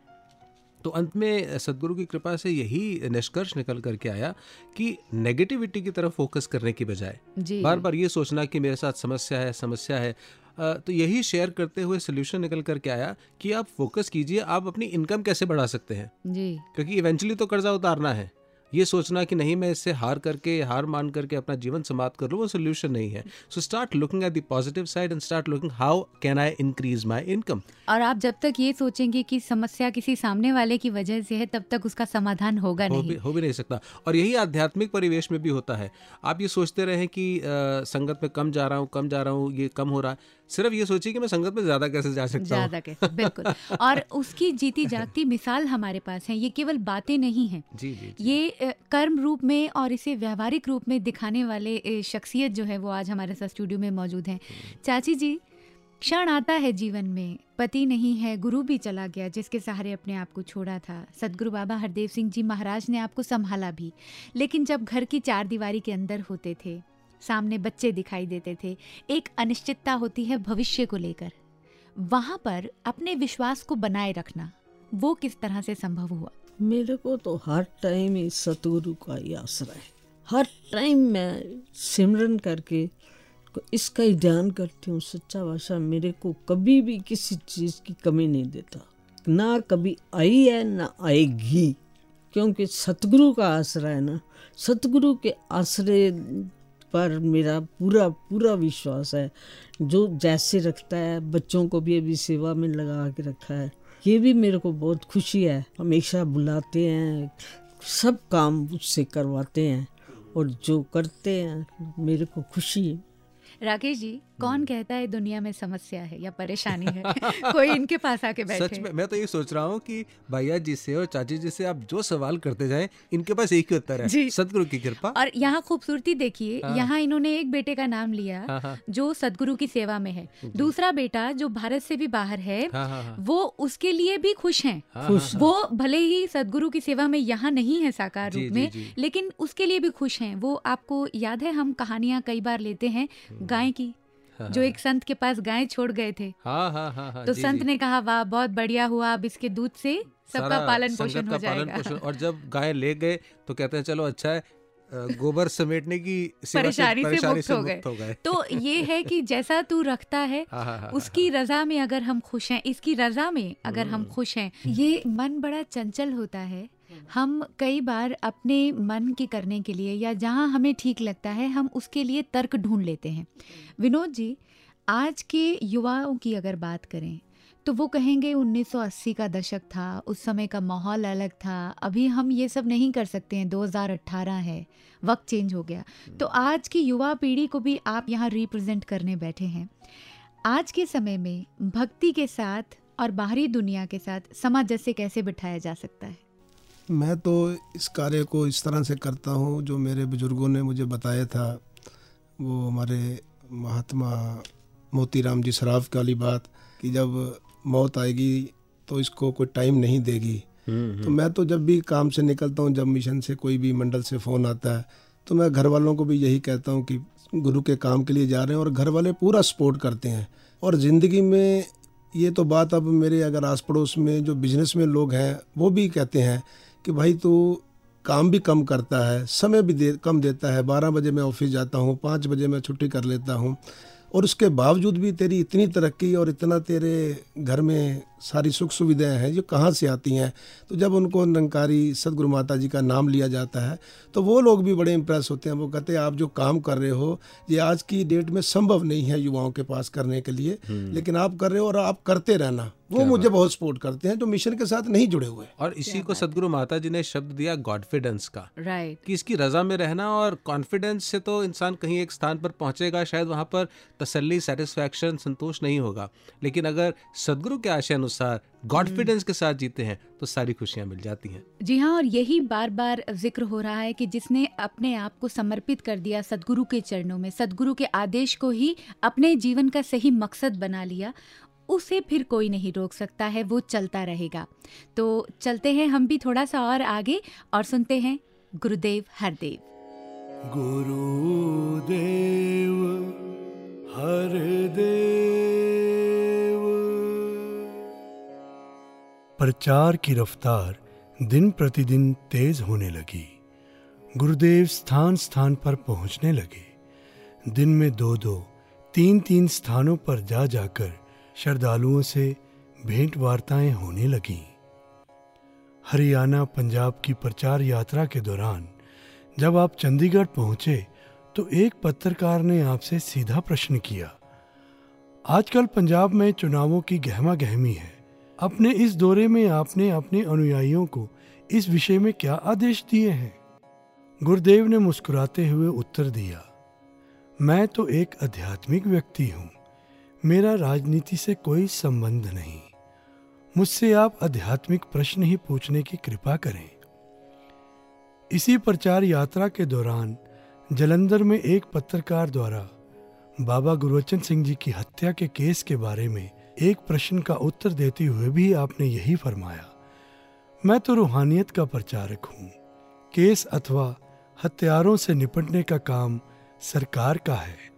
[SPEAKER 3] तो अंत में सदगुरु की कृपा से यही निष्कर्ष निकल करके आया कि नेगेटिविटी की तरफ़ फोकस करने की बजाय बार बार ये सोचना कि मेरे साथ समस्या है समस्या है तो यही शेयर करते हुए सोल्यूशन निकल करके आया कि आप फोकस कीजिए आप अपनी इनकम कैसे बढ़ा सकते हैं।
[SPEAKER 2] जी।
[SPEAKER 3] क्योंकि इवेंचुअली तो कर्जा उतारना है। ये सोचना कि नहीं मैं इससे हार करके हार मान करके अपना जीवन समाप्त कर लूँ वो सोल्यूशन नहीं है। So start looking at the positive side and start looking how can I increase my income
[SPEAKER 2] और आप जब तक ये सोचेंगे कि समस्या किसी सामने वाले की वजह से है तब तक उसका समाधान होगा
[SPEAKER 3] हो
[SPEAKER 2] नहीं।
[SPEAKER 3] भी हो भी नहीं सकता। और यही आध्यात्मिक परिवेश में भी होता है। आप ये सोचते रहे कि अ, संगत में कम जा रहा हूँ कम जा रहा हूँ ये कम हो रहा है। सिर्फ़ ये सोचिए कि मैं संगत में ज़्यादा कैसे जा सकता हूँ।
[SPEAKER 2] ज़्यादा कैसे बिल्कुल। और उसकी जीती *laughs* जागती मिसाल हमारे पास है ये केवल बातें नहीं हैं।
[SPEAKER 3] जी जी जी।
[SPEAKER 2] ये कर्म रूप में और इसे व्यवहारिक रूप में दिखाने वाले शख्सियत जो है वो आज हमारे साथ स्टूडियो में मौजूद हैं। चाची जी क्षण आता है जीवन में पति नहीं है गुरु भी चला गया जिसके सहारे अपने आप को छोड़ा था। सदगुरु बाबा हरदेव सिंह जी महाराज ने आपको संभाला भी लेकिन जब घर की चार दीवारी के अंदर होते थे सामने बच्चे दिखाई देते थे। एक अनिश्चितता होती है भविष्य को लेकर। वहाँ पर अपने विश्वास को बनाए रखना, वो किस तरह से संभव हुआ?
[SPEAKER 4] मेरे को तो हर टाइम ही सतगुरु का ही आसरा है। हर टाइम मैं सिमरन करके इसका ही ध्यान करती हूँ। सच्चा भाषा मेरे को कभी भी किसी चीज़ की कमी नहीं देता। ना कभी आई है, ना आएगी। क्योंकि सतगुरु का आसरा है ना। सतगुरु के आसरे पर मेरा पूरा पूरा विश्वास है। जो जैसे रखता है, बच्चों को भी अभी सेवा में लगा के रखा है। ये भी मेरे को बहुत खुशी है। हमेशा बुलाते हैं, सब काम उससे करवाते हैं और जो करते हैं, मेरे को खुशी है।
[SPEAKER 2] राकेश जी कौन कहता है दुनिया में समस्या है या परेशानी है? *laughs* कोई इनके पास आके बैठे
[SPEAKER 3] सच में मैं तो ये सोच रहा हूँ कि भैया जी से और चाची जी से आप जो सवाल करते जाएँ इनके पास एक ही उत्तर है। सदगुरु की कृपा।
[SPEAKER 2] और यहाँ खूबसूरती देखिए
[SPEAKER 3] हाँ।
[SPEAKER 2] यहाँ इन्होंने एक बेटे का नाम लिया
[SPEAKER 3] हाँ, हाँ।
[SPEAKER 2] जो सदगुरु की सेवा में है। दूसरा बेटा जो भारत से भी बाहर है वो उसके लिए भी खुश हैं।
[SPEAKER 3] हाँ,
[SPEAKER 2] वो भले ही सदगुरु की सेवा में यहाँ नहीं है साकार रूप में लेकिन उसके लिए भी खुश हैं। वो आपको याद है हम कहानियाँ कई बार लेते हैं गाय की।
[SPEAKER 3] हाँ,
[SPEAKER 2] जो एक संत के पास गाय छोड़ गए थे।
[SPEAKER 3] हाँ हाँ हाँ हाँ
[SPEAKER 2] तो
[SPEAKER 3] जी,
[SPEAKER 2] संत
[SPEAKER 3] जी।
[SPEAKER 2] ने कहा वाह बहुत बढ़िया हुआ अब इसके दूध से सबका पालन पोषण हो जाएगा।
[SPEAKER 3] पोषण। और जब गाय ले गए तो कहते हैं चलो अच्छा है गोबर समेटने की
[SPEAKER 2] परेशानी से
[SPEAKER 3] परेशानी
[SPEAKER 2] मुक्त
[SPEAKER 3] हो गए।
[SPEAKER 2] तो ये है कि जैसा तू रखता है *laughs*
[SPEAKER 3] हाँ, हाँ, हाँ,
[SPEAKER 2] उसकी रजा में अगर हम खुश हैं इसकी रजा में अगर हम
[SPEAKER 3] हम्म।
[SPEAKER 2] खुश हैं ये मन बड़ा चंचल होता है। हम कई बार अपने मन के करने के लिए या जहाँ हमें ठीक लगता है हम उसके लिए तर्क ढूंढ लेते हैं। विनोद जी आज के युवाओं की अगर बात करें तो वो कहेंगे 1980 का दशक था उस समय का माहौल अलग था अभी हम ये सब नहीं कर सकते हैं 2018 है वक्त चेंज हो गया। तो आज की युवा पीढ़ी को भी आप यहाँ रिप्रेजेंट करने बैठे हैं। आज के समय में भक्ति के साथ और बाहरी दुनिया के साथ सामंजस्य कैसे बिठाया जा सकता है?
[SPEAKER 6] मैं तो इस कार्य को इस तरह से करता हूँ जो मेरे बुज़ुर्गों ने मुझे बताया था। वो हमारे महात्मा मोतीराम जी सराफ वाली बात कि जब मौत आएगी तो इसको कोई टाइम नहीं देगी।
[SPEAKER 3] हम्म,
[SPEAKER 6] तो मैं तो जब भी काम से निकलता हूँ जब मिशन से कोई भी मंडल से फ़ोन आता है तो मैं घर वालों को भी यही कहता हूँ कि गुरु के काम के लिए जा रहे हैं और घर वाले पूरा सपोर्ट करते हैं। और ज़िंदगी में ये तो बात अब मेरे अगर आस पड़ोस में जो बिज़नेस में लोग हैं वो भी कहते हैं कि भाई तू काम भी कम करता है समय भी दे कम देता है। बारह बजे मैं ऑफ़िस जाता हूँ पाँच बजे मैं छुट्टी कर लेता हूँ। और उसके बावजूद भी तेरी इतनी तरक्की और इतना तेरे घर में सारी सुख सुविधाएँ हैं जो कहाँ से आती हैं? तो जब उनको निरंकारी सदगुरु माता जी का नाम लिया जाता है तो वो लोग भी बड़े इंप्रेस होते हैं। वो कहते हैं आप जो काम कर रहे हो ये आज की डेट में संभव नहीं है युवाओं के पास करने के लिए। लेकिन आप कर रहे हो और आप करते रहना। वो मुझे बहुत सपोर्ट करते हैं जो मिशन के साथ नहीं जुड़े हुए
[SPEAKER 3] और इसी को सदगुरु माता जी ने शब्द दिया कॉन्फिडेंस का
[SPEAKER 2] राइट
[SPEAKER 3] कि इसकी रजा में रहना और कॉन्फिडेंस से तो इंसान कहीं एक स्थान पर पहुंचेगा शायद वहाँ पर तसल्ली सेटिस्फैक्शन संतोष नहीं होगा। लेकिन अगर सदगुरु के आशय अनुसार कॉन्फिडेंस के साथ जीते हैं तो सारी खुशियाँ मिल जाती हैं।
[SPEAKER 2] जी हाँ और यही बार बार ज़िक्र हो रहा है कि जिसने अपने आप को समर्पित कर दिया सदगुरु के चरणों में सदगुरु के आदेश को ही अपने जीवन का सही मकसद बना लिया। उसे फिर कोई नहीं रोक सकता है, वो चलता रहेगा। तो चलते हैं हम भी थोड़ा सा और आगे और सुनते हैं गुरुदेव हरदेव।
[SPEAKER 9] गुरुदेव हरदेव। प्रचार की रफ्तार दिन प्रतिदिन तेज होने लगी। गुरुदेव स्थान स्थान पर पहुँचने लगे। दिन में दो दो, तीन तीन स्थानों पर जा जाकर श्रद्धालुओं से भेंट वार्ताएँ होने लगीं। हरियाणा पंजाब की प्रचार यात्रा के दौरान जब आप चंडीगढ़ पहुँचे तो एक पत्रकार ने आपसे सीधा प्रश्न किया, आजकल पंजाब में चुनावों की गहमा गहमी है। अपने इस दौरे में आपने अपने अनुयायियों को इस विषय में क्या आदेश दिए हैं? गुरुदेव ने मुस्कुराते हुए उत्तर दिया, मैं तो एक आध्यात्मिक व्यक्ति हूँ। मेरा राजनीति से कोई संबंध नहीं। मुझसे आप आध्यात्मिक प्रश्न ही पूछने की कृपा करें। इसी प्रचार यात्रा के दौरान, जलंधर में एक पत्रकार द्वारा बाबा गुरुवचन सिंह जी की हत्या के केस के बारे में एक प्रश्न का उत्तर देते हुए भी आपने यही फरमाया, मैं तो रूहानियत का प्रचारक हूँ। केस अथवा हत्यारों से निपटने का काम सरकार का है।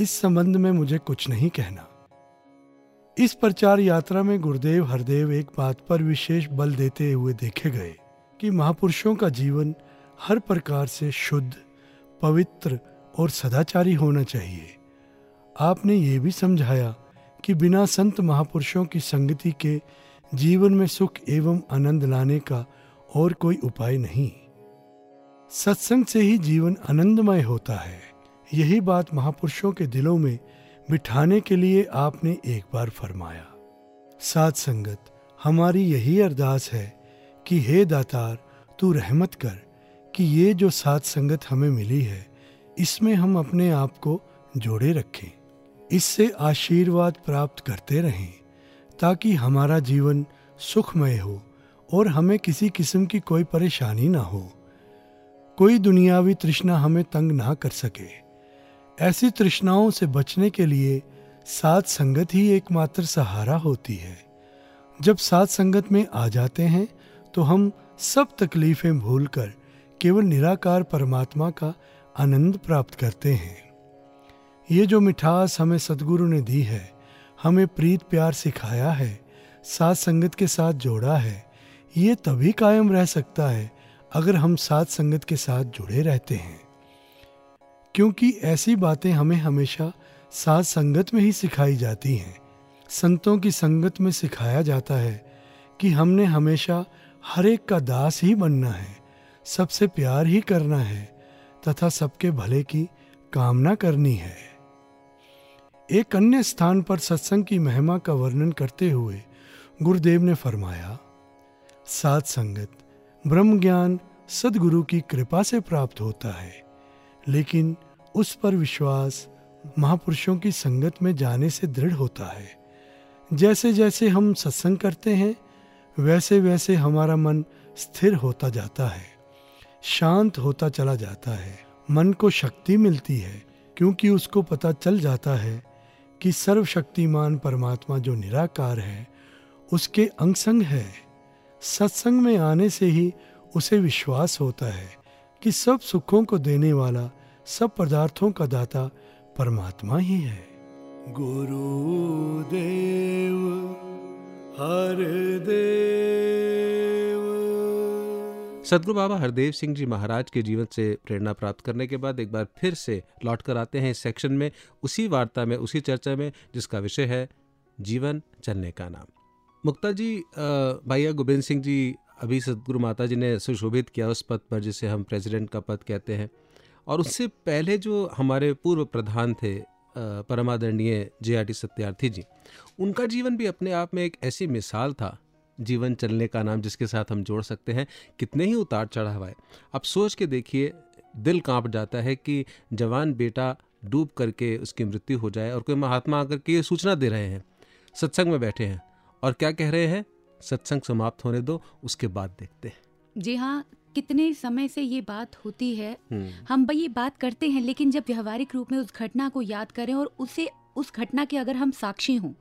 [SPEAKER 9] इस संबंध में मुझे कुछ नहीं कहना। इस प्रचार यात्रा में गुरुदेव हरदेव एक बात पर विशेष बल देते हुए देखे गए कि महापुरुषों का जीवन हर प्रकार से शुद्ध, पवित्र और सदाचारी होना चाहिए। आपने ये भी समझाया कि बिना संत महापुरुषों की संगति के जीवन में सुख एवं आनंद लाने का और कोई उपाय नहीं। सत्संग से ही जीवन आनंदमय होता है। यही बात महापुरुषों के दिलों में बिठाने के लिए आपने एक बार फरमाया। साथ संगत, हमारी यही अरदास है कि हे दातार, तू रहमत कर कि ये जो सात संगत हमें मिली है, इसमें हम अपने आप को जोड़े रखें। इससे आशीर्वाद प्राप्त करते रहें, ताकि हमारा जीवन सुखमय हो और हमें किसी किस्म की कोई परेशानी ना हो। कोई दुनियावी तृष्णा हमें तंग ना कर सके। ऐसी तृष्णाओं से बचने के लिए साथ संगत ही एकमात्र सहारा होती है। जब साथ संगत में आ जाते हैं तो हम सब तकलीफें भूलकर केवल निराकार परमात्मा का आनंद प्राप्त करते हैं। ये जो मिठास हमें सदगुरु ने दी है, हमें प्रीत प्यार सिखाया है साथ संगत के साथ जोड़ा है, ये तभी कायम रह सकता है अगर हम साथ संगत के साथ जुड़े रहते हैं। क्योंकि ऐसी बातें हमें हमेशा साथ संगत में ही सिखाई जाती हैं। संतों की संगत में सिखाया जाता है कि हमने हमेशा हर एक का दास ही बनना है, सबसे प्यार ही करना है, तथा सबके भले की कामना करनी है। एक अन्य स्थान पर सत्संग की महिमा का वर्णन करते हुए गुरुदेव ने फरमाया सात संगत ब्रह्म ज्ञान सदगुरु की कृपा से प्राप्त होता है, लेकिन उस पर विश्वास महापुरुषों की संगत में जाने से दृढ़ होता है। जैसे जैसे हम सत्संग करते हैं वैसे वैसे हमारा मन स्थिर होता जाता है, शांत होता चला जाता है। मन को शक्ति मिलती है, क्योंकि उसको पता चल जाता है कि सर्वशक्तिमान परमात्मा जो निराकार है, उसके अंगसंग है। सत्संग में आने से ही उसे विश्वास होता है कि सब सुखों को देने वाला सब पदार्थों का दाता परमात्मा ही है। गुरुदेव हर देव
[SPEAKER 3] सदगुरु बाबा हरदेव सिंह जी महाराज के जीवन से प्रेरणा प्राप्त करने के बाद एक बार फिर से लौट कर आते हैं इस सेक्शन में उसी वार्ता में उसी चर्चा में जिसका विषय है जीवन चलने का नाम। मुक्ता जी भैया गोविंद सिंह जी अभी सदगुरु माता जी ने सुशोभित किया उस पद पर जिसे हम प्रेसिडेंट का पद कहते हैं। और उससे पहले जो हमारे पूर्व प्रधान थे परमादरणीय J R T Satyarthi ji, उनका जीवन भी अपने आप में एक ऐसी मिसाल था, जीवन चलने का नाम जिसके साथ हम जोड़ सकते हैं, कितने ही उतार चढ़ाव आए। अब सोच के देखिए, दिल काँप जाता है कि जवान बेटा डूब करके उसकी मृत्यु हो जाए और कोई महात्मा आकर के ये सूचना दे रहे हैं, सत्संग में बैठे हैं और क्या कह रहे हैं? सत्संग समाप्त होने दो, उसके बाद देखते हैं।
[SPEAKER 2] जी हाँ कितने समय से ये बात होती है।
[SPEAKER 3] हम्म,
[SPEAKER 2] हम भाई ये बात करते हैं लेकिन जब व्यवहारिक रूप में उस घटना को याद करें और उसे उस घटना के अगर हम साक्षी हों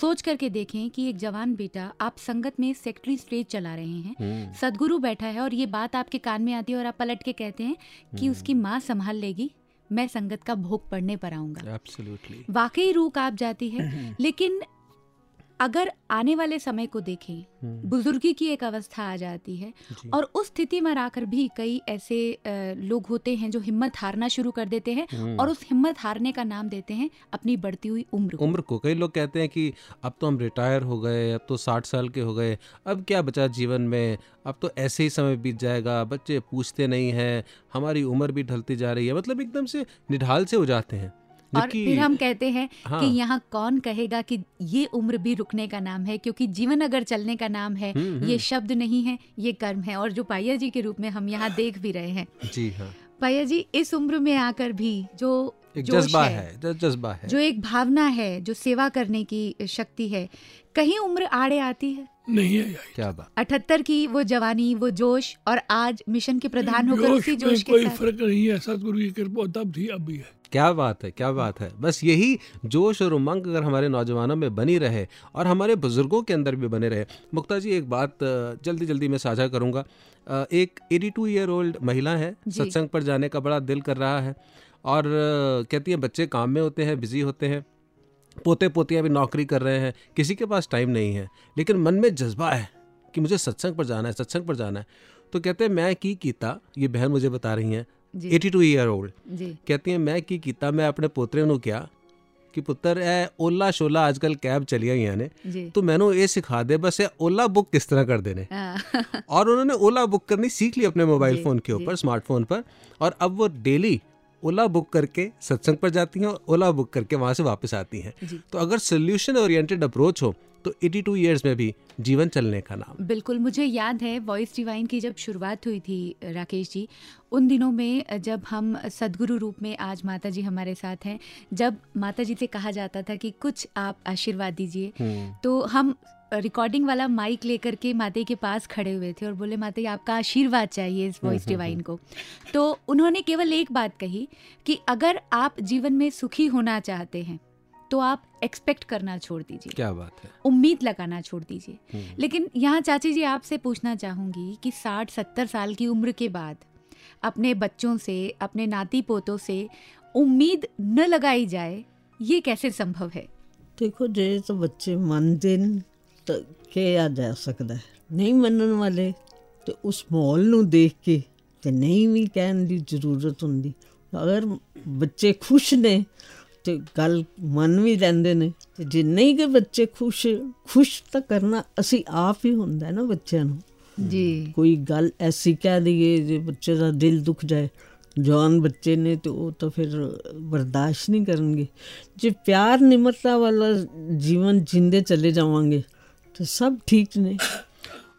[SPEAKER 2] सोच करके देखें कि एक जवान बेटा आप संगत में सेक्रेटरी स्टेज चला रहे हैं।
[SPEAKER 3] हम्म,
[SPEAKER 2] सदगुरु बैठा है और ये बात आपके कान में आती है और आप पलट के कहते हैं कि उसकी माँ संभाल लेगी मैं संगत का भोग पड़ने पर आऊँगा। वाकई रूह काँप जाती है *clears throat* लेकिन अगर आने वाले समय को देखें बुजुर्गी की एक अवस्था आ जाती है और उस स्थिति में आकर भी कई ऐसे लोग होते हैं जो हिम्मत हारना शुरू कर देते हैं
[SPEAKER 3] हम्म।
[SPEAKER 2] और उस हिम्मत हारने का नाम देते हैं अपनी बढ़ती हुई उम्र
[SPEAKER 3] उम्र को। कई लोग कहते हैं कि अब तो हम रिटायर हो गए अब तो साठ साल के हो गए अब क्या बचा जीवन में? अब तो ऐसे ही समय बीत जाएगा बच्चे पूछते नहीं हैं हमारी उम्र भी ढलती जा रही है मतलब एकदम से निढाल से हो जाते हैं।
[SPEAKER 2] और फिर हम कहते हैं
[SPEAKER 3] हाँ।
[SPEAKER 2] कि यहाँ कौन कहेगा कि ये उम्र भी रुकने का नाम है क्योंकि जीवन अगर चलने का नाम है
[SPEAKER 3] हम्म, हम्म।
[SPEAKER 2] ये शब्द नहीं है ये कर्म है। और जो पाया जी के रूप में हम यहाँ देख भी रहे हैं।
[SPEAKER 3] जी हाँ।
[SPEAKER 2] पाया जी इस उम्र में आकर भी जो
[SPEAKER 3] एक जज्बा है ज- जज्बा है।
[SPEAKER 2] जो एक भावना है जो सेवा करने की शक्ति है कहीं उम्र आड़े आती है?
[SPEAKER 5] नहीं है यार।
[SPEAKER 3] क्या बात।
[SPEAKER 2] अठहत्तर की वो जवानी वो जोश और आज मिशन के प्रधान होकर
[SPEAKER 5] जोश
[SPEAKER 2] उसी जोश के
[SPEAKER 5] कोई फ़र्क नहीं है सतगुरु की कृपा तब थी अब भी है।
[SPEAKER 3] क्या बात है क्या बात है। बस यही जोश और उमंग अगर हमारे नौजवानों में बनी रहे और हमारे बुज़ुर्गों के अंदर भी बने रहे। मुक्ता जी एक बात जल्दी जल्दी मैं साझा करूँगा। एक 82 ईयर ओल्ड महिला है सत्संग पर जाने का बड़ा दिल कर रहा है और कहती है बच्चे काम में होते हैं बिज़ी होते हैं पोते पोतियाँ भी नौकरी कर रहे हैं किसी के पास टाइम नहीं है लेकिन मन में जज्बा है कि मुझे सत्संग पर जाना है सत्संग पर जाना है। तो कहते हैं मैं की कीता ये बहन मुझे बता रही हैं 82 ईयर ओल्ड
[SPEAKER 2] जी
[SPEAKER 3] कहती हैं मैं ਕੀ ਕੀਤਾ ਮੈਂ ਆਪਣੇ ਪੋਤਰੇ ਨੂੰ ਕਿਹਾ ਕਿ ਪੁੱਤਰ ਇਹ ਓਲਾ ਸ਼ੋਲਾ ਅੱਜਕੱਲ ਕੈਬ ਚਲੀਆਂ ਹੋਈਆਂ ਨੇ
[SPEAKER 2] जी
[SPEAKER 3] ਤੂੰ ਮੈਨੂੰ ਇਹ ਸਿਖਾ ਦੇ ਬਸ ਇਹ ओला बुक किस तरह करते ने
[SPEAKER 2] हाँ,
[SPEAKER 3] और उन्होंने ओला बुक करनी सीख ली अपने मोबाइल
[SPEAKER 2] जी,
[SPEAKER 3] फ़ोन के
[SPEAKER 2] जी।
[SPEAKER 3] ऊपर स्मार्टफोन पर और अब वो डेली ओला बुक करके सत्संग पर जाती हैं और ओला बुक करके वहाँ से वापस आती हैं। तो अगर सोल्यूशन ओरिएंटेड अप्रोच हो तो 82 इयर्स में भी जीवन चलने का नाम।
[SPEAKER 2] बिल्कुल मुझे याद है वॉइस डिवाइन की जब शुरुआत हुई थी राकेश जी उन दिनों में जब हम सदगुरु रूप में आज माता जी हमारे साथ हैं जब माता जी से कहा जाता था कि कुछ आप आशीर्वाद दीजिए तो हम रिकॉर्डिंग वाला माइक लेकर के माते के पास खड़े हुए थे और बोले माते आपका आशीर्वाद चाहिए इस वॉइस डिवाइन हम्म, हम्म, हम्म। को। तो उन्होंने केवल एक बात कही कि अगर आप जीवन में सुखी होना चाहते हैं तो आप एक्सपेक्ट करना छोड़ दीजिए।
[SPEAKER 3] क्या बात है?
[SPEAKER 2] उम्मीद लगाना छोड़ दीजिए। लेकिन यहाँ चाची जी आपसे पूछना चाहूँगी कि साठ सत्तर साल की उम्र के बाद अपने बच्चों से अपने नाती पोतों से उम्मीद न लगाई जाए ये कैसे संभव है?
[SPEAKER 4] देखो जैसे तो बच्चे मन दिन ਤਾਂ ਕਿਹਾ ਜਾ ਸਕਦਾ ਨਹੀਂ ਮੰਨਣ ਵਾਲੇ? ਤੇ ਉਸ ਮਾਹੌਲ ਨੂੰ ਦੇਖ ਕੇ ਤੇ ਨਹੀਂ ਵੀ ਕਹਿਣ ਦੀ ਜ਼ਰੂਰਤ ਹੁੰਦੀ। ਅਗਰ ਬੱਚੇ ਖੁਸ਼ ਨੇ ਤੇ ਗੱਲ ਮੰਨ ਵੀ ਲੈਂਦੇ ਨੇ ਤੇ ਜੇ ਨਹੀਂ ਕਿ ਬੱਚੇ ਖੁਸ਼ ਖੁਸ਼ ਤਾਂ ਕਰਨਾ ਅਸੀਂ ਆਪ ਹੀ ਹੁੰਦਾ ਨਾ ਬੱਚਿਆਂ ਨੂੰ।
[SPEAKER 2] जी
[SPEAKER 4] ਕੋਈ ਗੱਲ ਐਸੀ ਕਹਿ ਦਈਏ ਜੇ ਬੱਚੇ ਦਾ ਦਿਲ ਦੁਖ ਜਾਏ ਜਵਾਨ ਬੱਚੇ ਨੇ ਤੇ ਉਹ ਤਾਂ ਫਿਰ ਬਰਦਾਸ਼ਤ ਨਹੀਂ ਕਰਨਗੇ। ਜੇ ਪਿਆਰ ਨਿਮਰਤਾ ਵਾਲਾ ਜੀਵਨ ਜਿੰਦੇ ਚਲੇ ਜਾਵਾਂਗੇ तो सब ठीक नहीं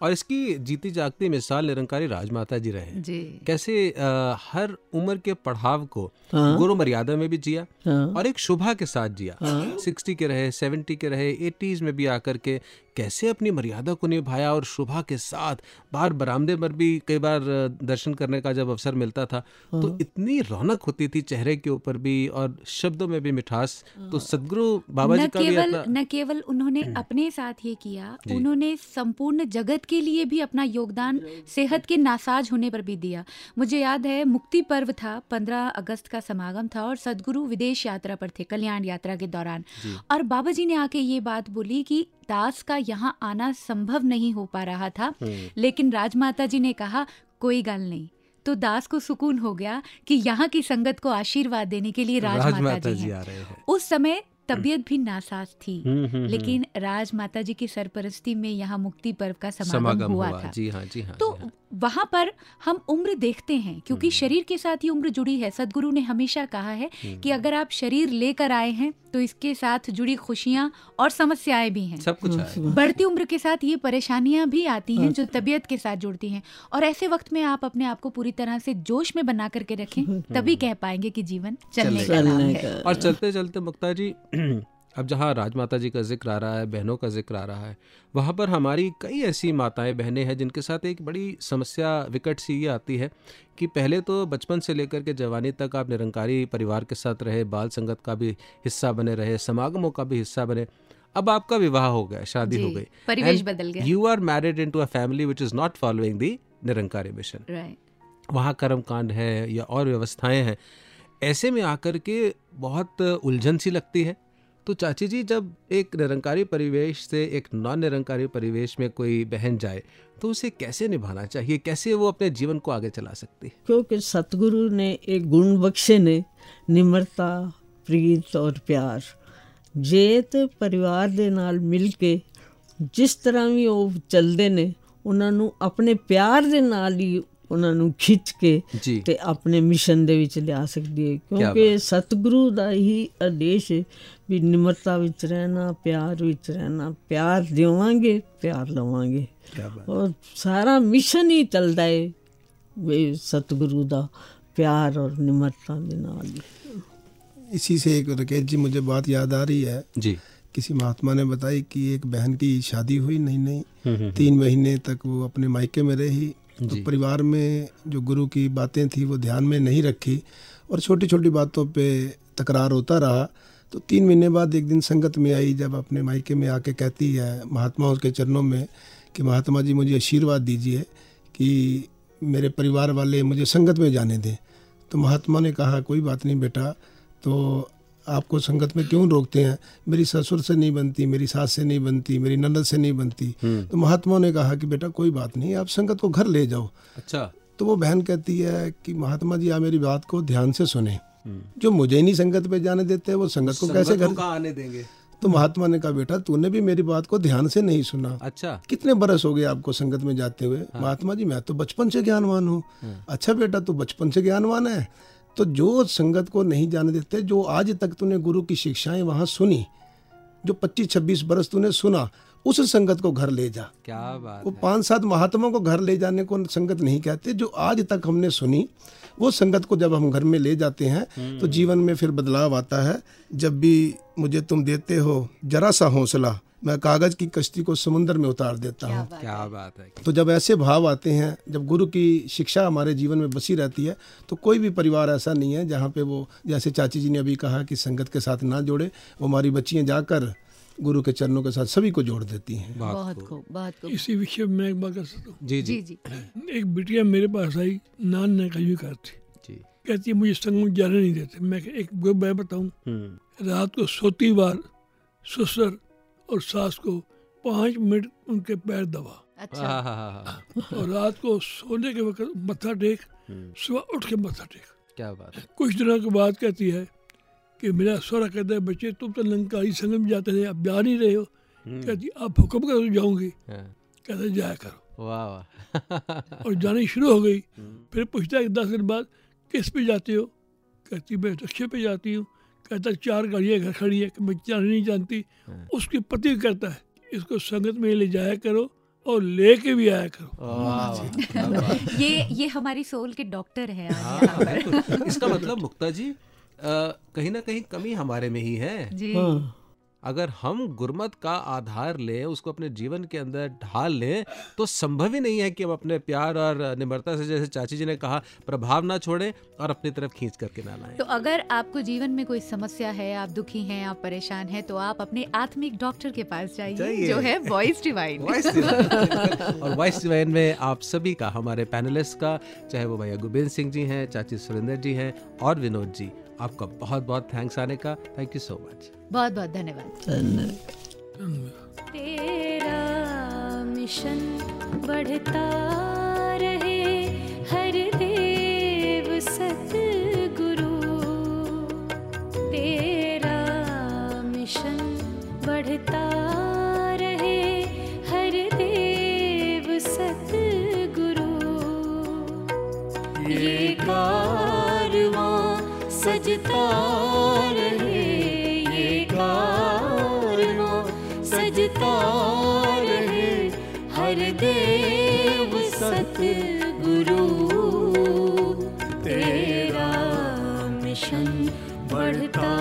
[SPEAKER 3] और इसकी जीती जागती मिसाल निरंकारी राजमाता जी रहे
[SPEAKER 2] जी।
[SPEAKER 3] कैसे आ, हर उम्र के पढ़ाव को
[SPEAKER 4] हाँ।
[SPEAKER 3] गुरु मर्यादा में भी जिया
[SPEAKER 4] हाँ।
[SPEAKER 3] और एक शुभा के साथ जिया हाँ। सिक्सटी हाँ। के रहे सेवेंटी के रहे एटीज में भी आकर के कैसे अपनी मर्यादा को निभाया और शोभा के साथ बाहर बरामदे पर भी कई बार दर्शन करने का जब अवसर मिलता था तो इतनी रौनक होती थी चेहरे के ऊपर भी और शब्दों में भी मिठास तो सदगुरु बाबा
[SPEAKER 2] न
[SPEAKER 3] जी का
[SPEAKER 2] केवल न केवल उन्होंने अपने साथ ये किया उन्होंने संपूर्ण जगत के लिए भी अपना योगदान सेहत के नासाज होने पर भी दिया। मुझे याद है मुक्ति पर्व था 15 अगस्त का समागम था और सदगुरु विदेश यात्रा पर थे कल्याण यात्रा के दौरान। और बाबा जी ने आके ये बात बोली कि दास का यहाँ आना संभव नहीं हो पा रहा था। लेकिन राजमाता जी ने कहा कोई गल नहीं। तो दास को सुकून हो गया कि यहाँ की संगत को आशीर्वाद देने के लिए राजमाता
[SPEAKER 3] राज
[SPEAKER 2] जी
[SPEAKER 3] जी आ रहे हैं।
[SPEAKER 2] उस समय तबियत भी नासाज थी
[SPEAKER 3] हम्म, हम्म,
[SPEAKER 2] लेकिन राजमाता जी की सरपरस्ती में यहाँ मुक्ति पर्व का समागम हुआ,
[SPEAKER 3] हुआ।
[SPEAKER 2] था।
[SPEAKER 3] जी हाँ जी हाँ
[SPEAKER 2] तो
[SPEAKER 3] जी हाँ।
[SPEAKER 2] वहाँ पर हम उम्र देखते हैं क्योंकि शरीर के साथ ही उम्र जुड़ी है। सदगुरु ने हमेशा कहा है कि अगर आप शरीर लेकर आए हैं तो इसके साथ जुड़ी खुशियाँ और समस्याएँ भी हैं।
[SPEAKER 3] सब कुछ आया।
[SPEAKER 2] बढ़ती उम्र के साथ ये परेशानियाँ भी आती हैं जो तबीयत के साथ जुड़ती हैं। और ऐसे वक्त में आप अपने आप को पूरी तरह से जोश में बना करके रखें तभी कह पाएँगे कि जीवन चलने का
[SPEAKER 4] चलने
[SPEAKER 2] है।
[SPEAKER 4] का।
[SPEAKER 3] और चलते चलते मुक्ता जी अब जहाँ राजमाता जी का ज़िक्र आ रहा है बहनों का ज़िक्र आ रहा है वहाँ पर हमारी कई ऐसी माताएँ बहनें हैं जिनके साथ एक बड़ी समस्या विकट सी ये आती है कि पहले तो बचपन से लेकर के जवानी तक आप निरंकारी परिवार के साथ रहे बाल संगत का भी हिस्सा बने रहे समागमों का भी हिस्सा बने। अब आपका विवाह हो गया शादी हो गई।
[SPEAKER 2] परिवेश बदल गया।
[SPEAKER 3] You are married into a family which is not following the Nirankari
[SPEAKER 2] mission.
[SPEAKER 3] वहाँ कर्म कांड है या और व्यवस्थाएँ हैं ऐसे में आकर के बहुत उलझन सी लगती है। तो चाची जी जब एक निरंकारी परिवेश से एक नॉन निरंकारी परिवेश में कोई बहन जाए तो उसे कैसे निभाना चाहिए कैसे वो अपने जीवन को आगे चला सकती है
[SPEAKER 4] ਕਿਉਂਕਿ ਸਤਿਗੁਰੂ ਨੇ ਇਹ ਗੁਣ ਬਖਸ਼ੇ ਨੇ ਨਿਮਰਤਾ ਪ੍ਰੀਤ ਔਰ ਪਿਆਰ ਜੇ ਤੇ ਪਰਿਵਾਰ ਦੇ ਨਾਲ ਮਿਲ ਕੇ ਜਿਸ ਤਰ੍ਹਾਂ ਵੀ ਉਹ ਚੱਲਦੇ ਨੇ ਉਹਨਾਂ ਨੂੰ ਆਪਣੇ ਪਿਆਰ ਦੇ ਨਾਲ ਹੀ ਉਹਨਾਂ ਨੂੰ ਖਿੱਚ ਕੇ
[SPEAKER 3] ਜੀ
[SPEAKER 4] ਤੇ ਆਪਣੇ ਮਿਸ਼ਨ ਦੇ ਵਿੱਚ ਲਿਆ ਸਕਦੀ ਹੈ ਕਿਉਂਕਿ ਸਤਿਗੁਰੂ ਦਾ ਹੀ ਆਦੇਸ਼ ਹੈ ਵੀ ਨਿਮਰਤਾ ਵਿੱਚ ਰਹਿਣਾ ਪਿਆਰ ਵਿੱਚ ਰਹਿਣਾ ਪਿਆਰ ਦੇਵਾਂਗੇ ਪਿਆਰ ਲਵਾਂਗੇ
[SPEAKER 3] क्या बात
[SPEAKER 4] ਔਰ ਸਾਰਾ ਮਿਸ਼ਨ ਹੀ ਚੱਲਦਾ ਹੈ ਵੀ ਸਤਿਗੁਰੂ ਦਾ ਪਿਆਰ ਔਰ ਨਿਮਰਤਾ ਦੇ ਨਾਲ ਹੀ
[SPEAKER 6] इसी से एक राकेश जी मुझे बात याद आ रही है
[SPEAKER 3] जी
[SPEAKER 6] किसी महात्मा ने बताई कि एक बहन की शादी हुई नहीं नहीं
[SPEAKER 3] हम्म, हम्म,
[SPEAKER 6] तीन महीने तक वो अपने मायके में रही तो परिवार में जो गुरु की बातें थी वो ध्यान में नहीं रखी और छोटी छोटी बातों पे तकरार होता रहा। तो तीन महीने बाद एक दिन संगत में आई जब अपने मायके में आके कहती है महात्माओं के चरणों में कि महात्मा जी मुझे आशीर्वाद दीजिए कि मेरे परिवार वाले मुझे संगत में जाने दें। तो महात्मा ने कहा कोई बात नहीं बेटा तो आपको संगत में क्यों रोकते हैं? मेरी ससुर से नहीं बनती मेरी सास से नहीं बनती मेरी ननद से नहीं बनती। तो महात्मा ने कहा कि बेटा कोई बात नहीं आप संगत को घर ले जाओ।
[SPEAKER 3] अच्छा।
[SPEAKER 6] तो वो बहन कहती है कि महात्मा जी आप मेरी बात को ध्यान से सुने। जो मुझे नहीं संगत पे जाने देते वो संगत को कैसे घर
[SPEAKER 3] आने देंगे।
[SPEAKER 6] तो महात्मा ने कहा बेटा तूने भी मेरी बात को ध्यान से नहीं सुना।
[SPEAKER 3] अच्छा।
[SPEAKER 6] कितने बरस हो गए आपको संगत में जाते हुए? हाँ। महात्मा जी मैं तो बचपन से ज्ञानवान हूँ। अच्छा बेटा तू बचपन से ज्ञानवान है। तो जो संगत को नहीं जाने देते जो आज तक तूने गुरु की शिक्षाएँ वहाँ सुनी जो 25-26 बरस तूने सुना उस संगत को घर ले जा।
[SPEAKER 3] क्या बात
[SPEAKER 6] वो पाँच सात महात्मा को घर ले जाने को संगत नहीं कहते जो आज तक हमने सुनी वो संगत को जब हम घर में ले जाते हैं तो जीवन में फिर बदलाव आता है। जब भी मुझे तुम देते हो जरा सा हौसला मैं कागज़ की कश्ती को समुद्र में उतार देता हूँ।
[SPEAKER 3] क्या बात है
[SPEAKER 6] तो जब ऐसे भाव आते हैं जब गुरु की शिक्षा हमारे जीवन में बसी रहती है तो कोई भी परिवार ऐसा नहीं है जहाँ पे वो जैसे चाची जी ने अभी कहा कि संगत के साथ ना जोड़े वो हमारी बच्चियाँ जाकर गुरु के चरणों के साथ सभी को जोड़ देती हैं।
[SPEAKER 2] बहुत खूब। बहुत खूब।
[SPEAKER 5] इसी विषय में एक बात कर सकता हूँ।
[SPEAKER 3] जी जी।
[SPEAKER 2] जी
[SPEAKER 5] एक बिटिया मेरे पास आई नान ने कहीं कर थी।
[SPEAKER 3] जी।
[SPEAKER 5] कहती है मुझे संग में जाने नहीं देते। मैं एक मैं बताऊँ
[SPEAKER 3] हम्म।
[SPEAKER 5] रात को सोती बार ससुर और सास को पाँच मिनट उनके पैर दबा।
[SPEAKER 2] अच्छा।
[SPEAKER 3] हाँ, हाँ, हाँ, हाँ।
[SPEAKER 5] और रात को सोने के वक्त मत्था टेक
[SPEAKER 3] हम्म,
[SPEAKER 5] सुबह उठ के मत्था टेक।
[SPEAKER 3] क्या बात है।
[SPEAKER 5] कुछ दिनों के बाद कहती है कि मेरा सोरा कहता है बच्चे तुम तो लंकारी संगम में जाते थे अब जा नहीं रहे हो।
[SPEAKER 3] हम्म,
[SPEAKER 5] कहती आप हुक्म करो तो जाऊँगी। कहते जाया करो।
[SPEAKER 3] वाह वाह।
[SPEAKER 5] और जानी शुरू हो गई।
[SPEAKER 3] हम्म,
[SPEAKER 5] फिर पूछता है दस दिन बाद किस पे जाते हो? कहती मैं रिक्शे पे जाती हूँ। कहता है, चार गाड़ियाँ घर खड़ी है कि मैं जाने नहीं जानती।
[SPEAKER 3] उसके
[SPEAKER 5] उसकी पति कहता है इसको संगत में ले जाया करो और लेके भी आया करो।
[SPEAKER 3] है। *laughs*
[SPEAKER 2] ये ये हमारी सोल के डॉक्टर है
[SPEAKER 3] हाँ इसका मतलब मुक्ता जी कहीं ना कहीं कमी हमारे में ही है।
[SPEAKER 2] जी।
[SPEAKER 4] हाँ।
[SPEAKER 3] अगर हम गुरमत का आधार लें उसको अपने जीवन के अंदर ढाल लें तो संभव ही नहीं है कि हम अपने प्यार और निम्रता से जैसे चाची जी ने कहा प्रभाव ना छोड़ें और अपनी तरफ़ खींच करके ना लाएँ
[SPEAKER 2] तो अगर आपको जीवन में कोई समस्या है आप दुखी हैं आप परेशान हैं तो आप अपने आत्मिक डॉक्टर के पास जाइए। जो है वॉइस डिवाइन
[SPEAKER 3] वॉइस डिवाइन। और वॉइस डिवाइन में आप सभी का हमारे पैनलिस्ट का चाहे वो भैया गोविंद सिंह जी हैं चाची सुरेंद्र जी हैं और विनोद जी आपका बहुत बहुत थैंक्स आने का थैंक यू सो मच
[SPEAKER 2] बहुत बहुत धन्यवाद।
[SPEAKER 1] तेरा मिशन बढ़ता रहे, हर देव सतगुरु। तेरा मिशन बढ़ता रहे, हर देव सतगुरु। ये कारवां सजता रहे। हर देव सतगुरु तेरा मिशन बढ़ता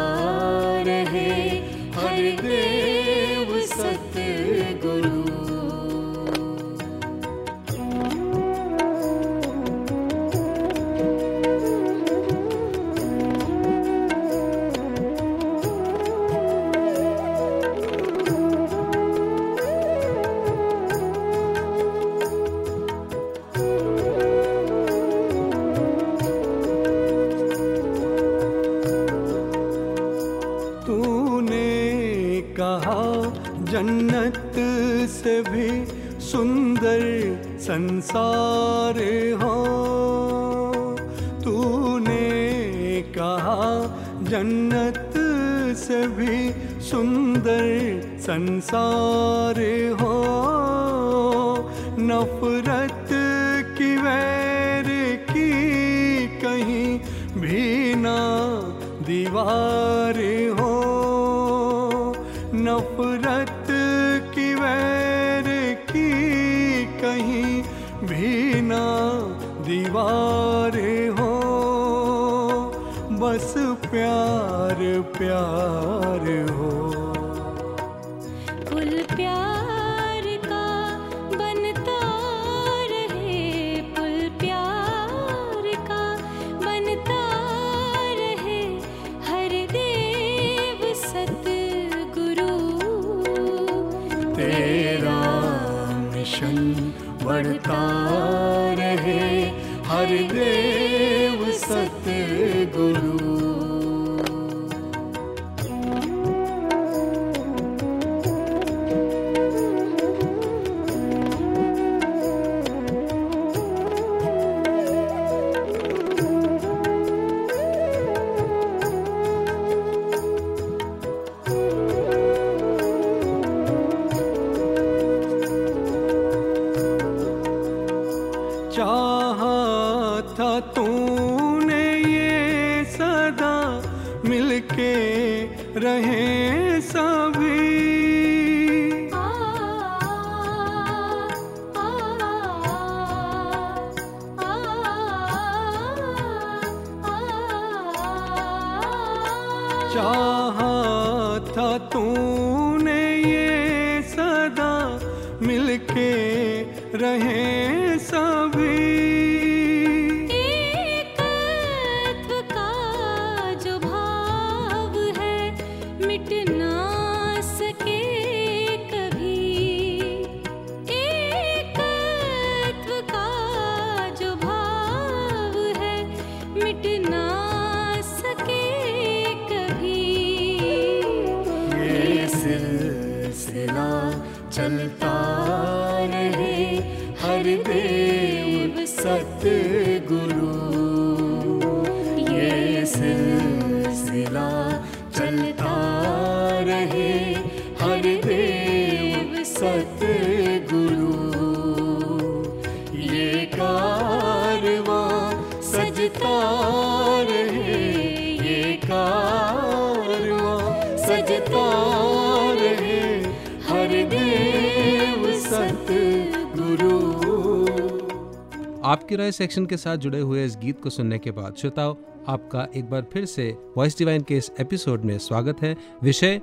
[SPEAKER 3] आपकी राय सेक्शन के साथ जुड़े हुए इस गीत को सुनने के बाद श्रोताओं आपका एक बार फिर से वॉइस डिवाइन के इस एपिसोड में स्वागत है। विषय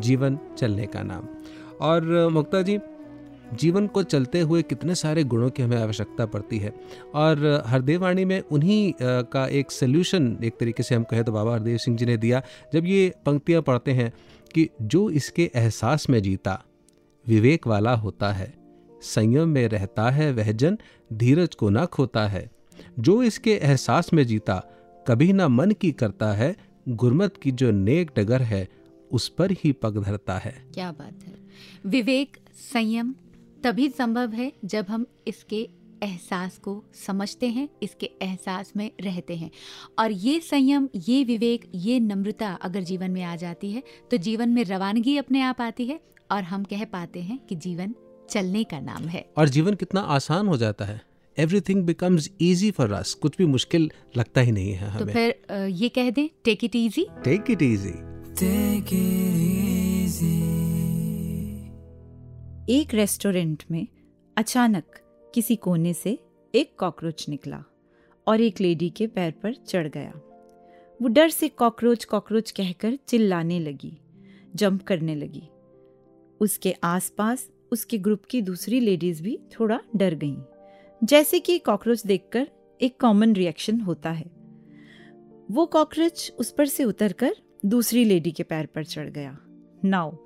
[SPEAKER 3] जीवन चलने का नाम। और मुक्ता जी जीवन को चलते हुए कितने सारे गुणों की हमें आवश्यकता पड़ती है। और अ, हरदेव वाणी में उन्हीं का एक सोल्यूशन एक तरीके से हम कहें तो बाबा हरदेव सिंह जी ने दिया। जब ये पंक्तियाँ पढ़ते हैं कि जो इसके एहसास में जीता विवेक वाला होता है। संयम में रहता है वह जन, धीरज को ना खोता है। जो इसके एहसास में जीता, कभी ना मन की करता है, गुरमत की जो नेक डगर है, उस पर ही पग धरता है।
[SPEAKER 2] क्या बात है। विवेक, संयम तभी संभव है जब हम इसके एहसास को समझते हैं, इसके एहसास में रहते हैं। और ये संयम, ये विवेक, ये नम्रता अगर जीवन में आ जाती है तो जीवन में रवानगी अपने आप आती है और हम कह पाते हैं कि जीवन चलने का नाम है।
[SPEAKER 3] और जीवन कितना आसान हो जाता है। Everything becomes easy for us कुछ भी मुश्किल लगता ही नहीं है हमें।
[SPEAKER 2] तो फिर ये कह दें take it easy
[SPEAKER 3] take it easy
[SPEAKER 10] एक रेस्टोरेंट में अचानक किसी कोने से एक कॉकरोच निकला और एक लेडी के पैर पर चढ़ गया। वो डर से कॉकरोच कॉकरोच कहकर चिल्लाने लगी जंप करने लगी। उसके आसपास उसके ग्रुप की दूसरी लेडीज़ भी थोड़ा डर गईं। जैसे कि कॉकरोच देखकर एक कॉमन रिएक्शन होता है। वो कॉकरोच उस पर से उतरकर दूसरी लेडी के पैर पर चढ़ गया। Now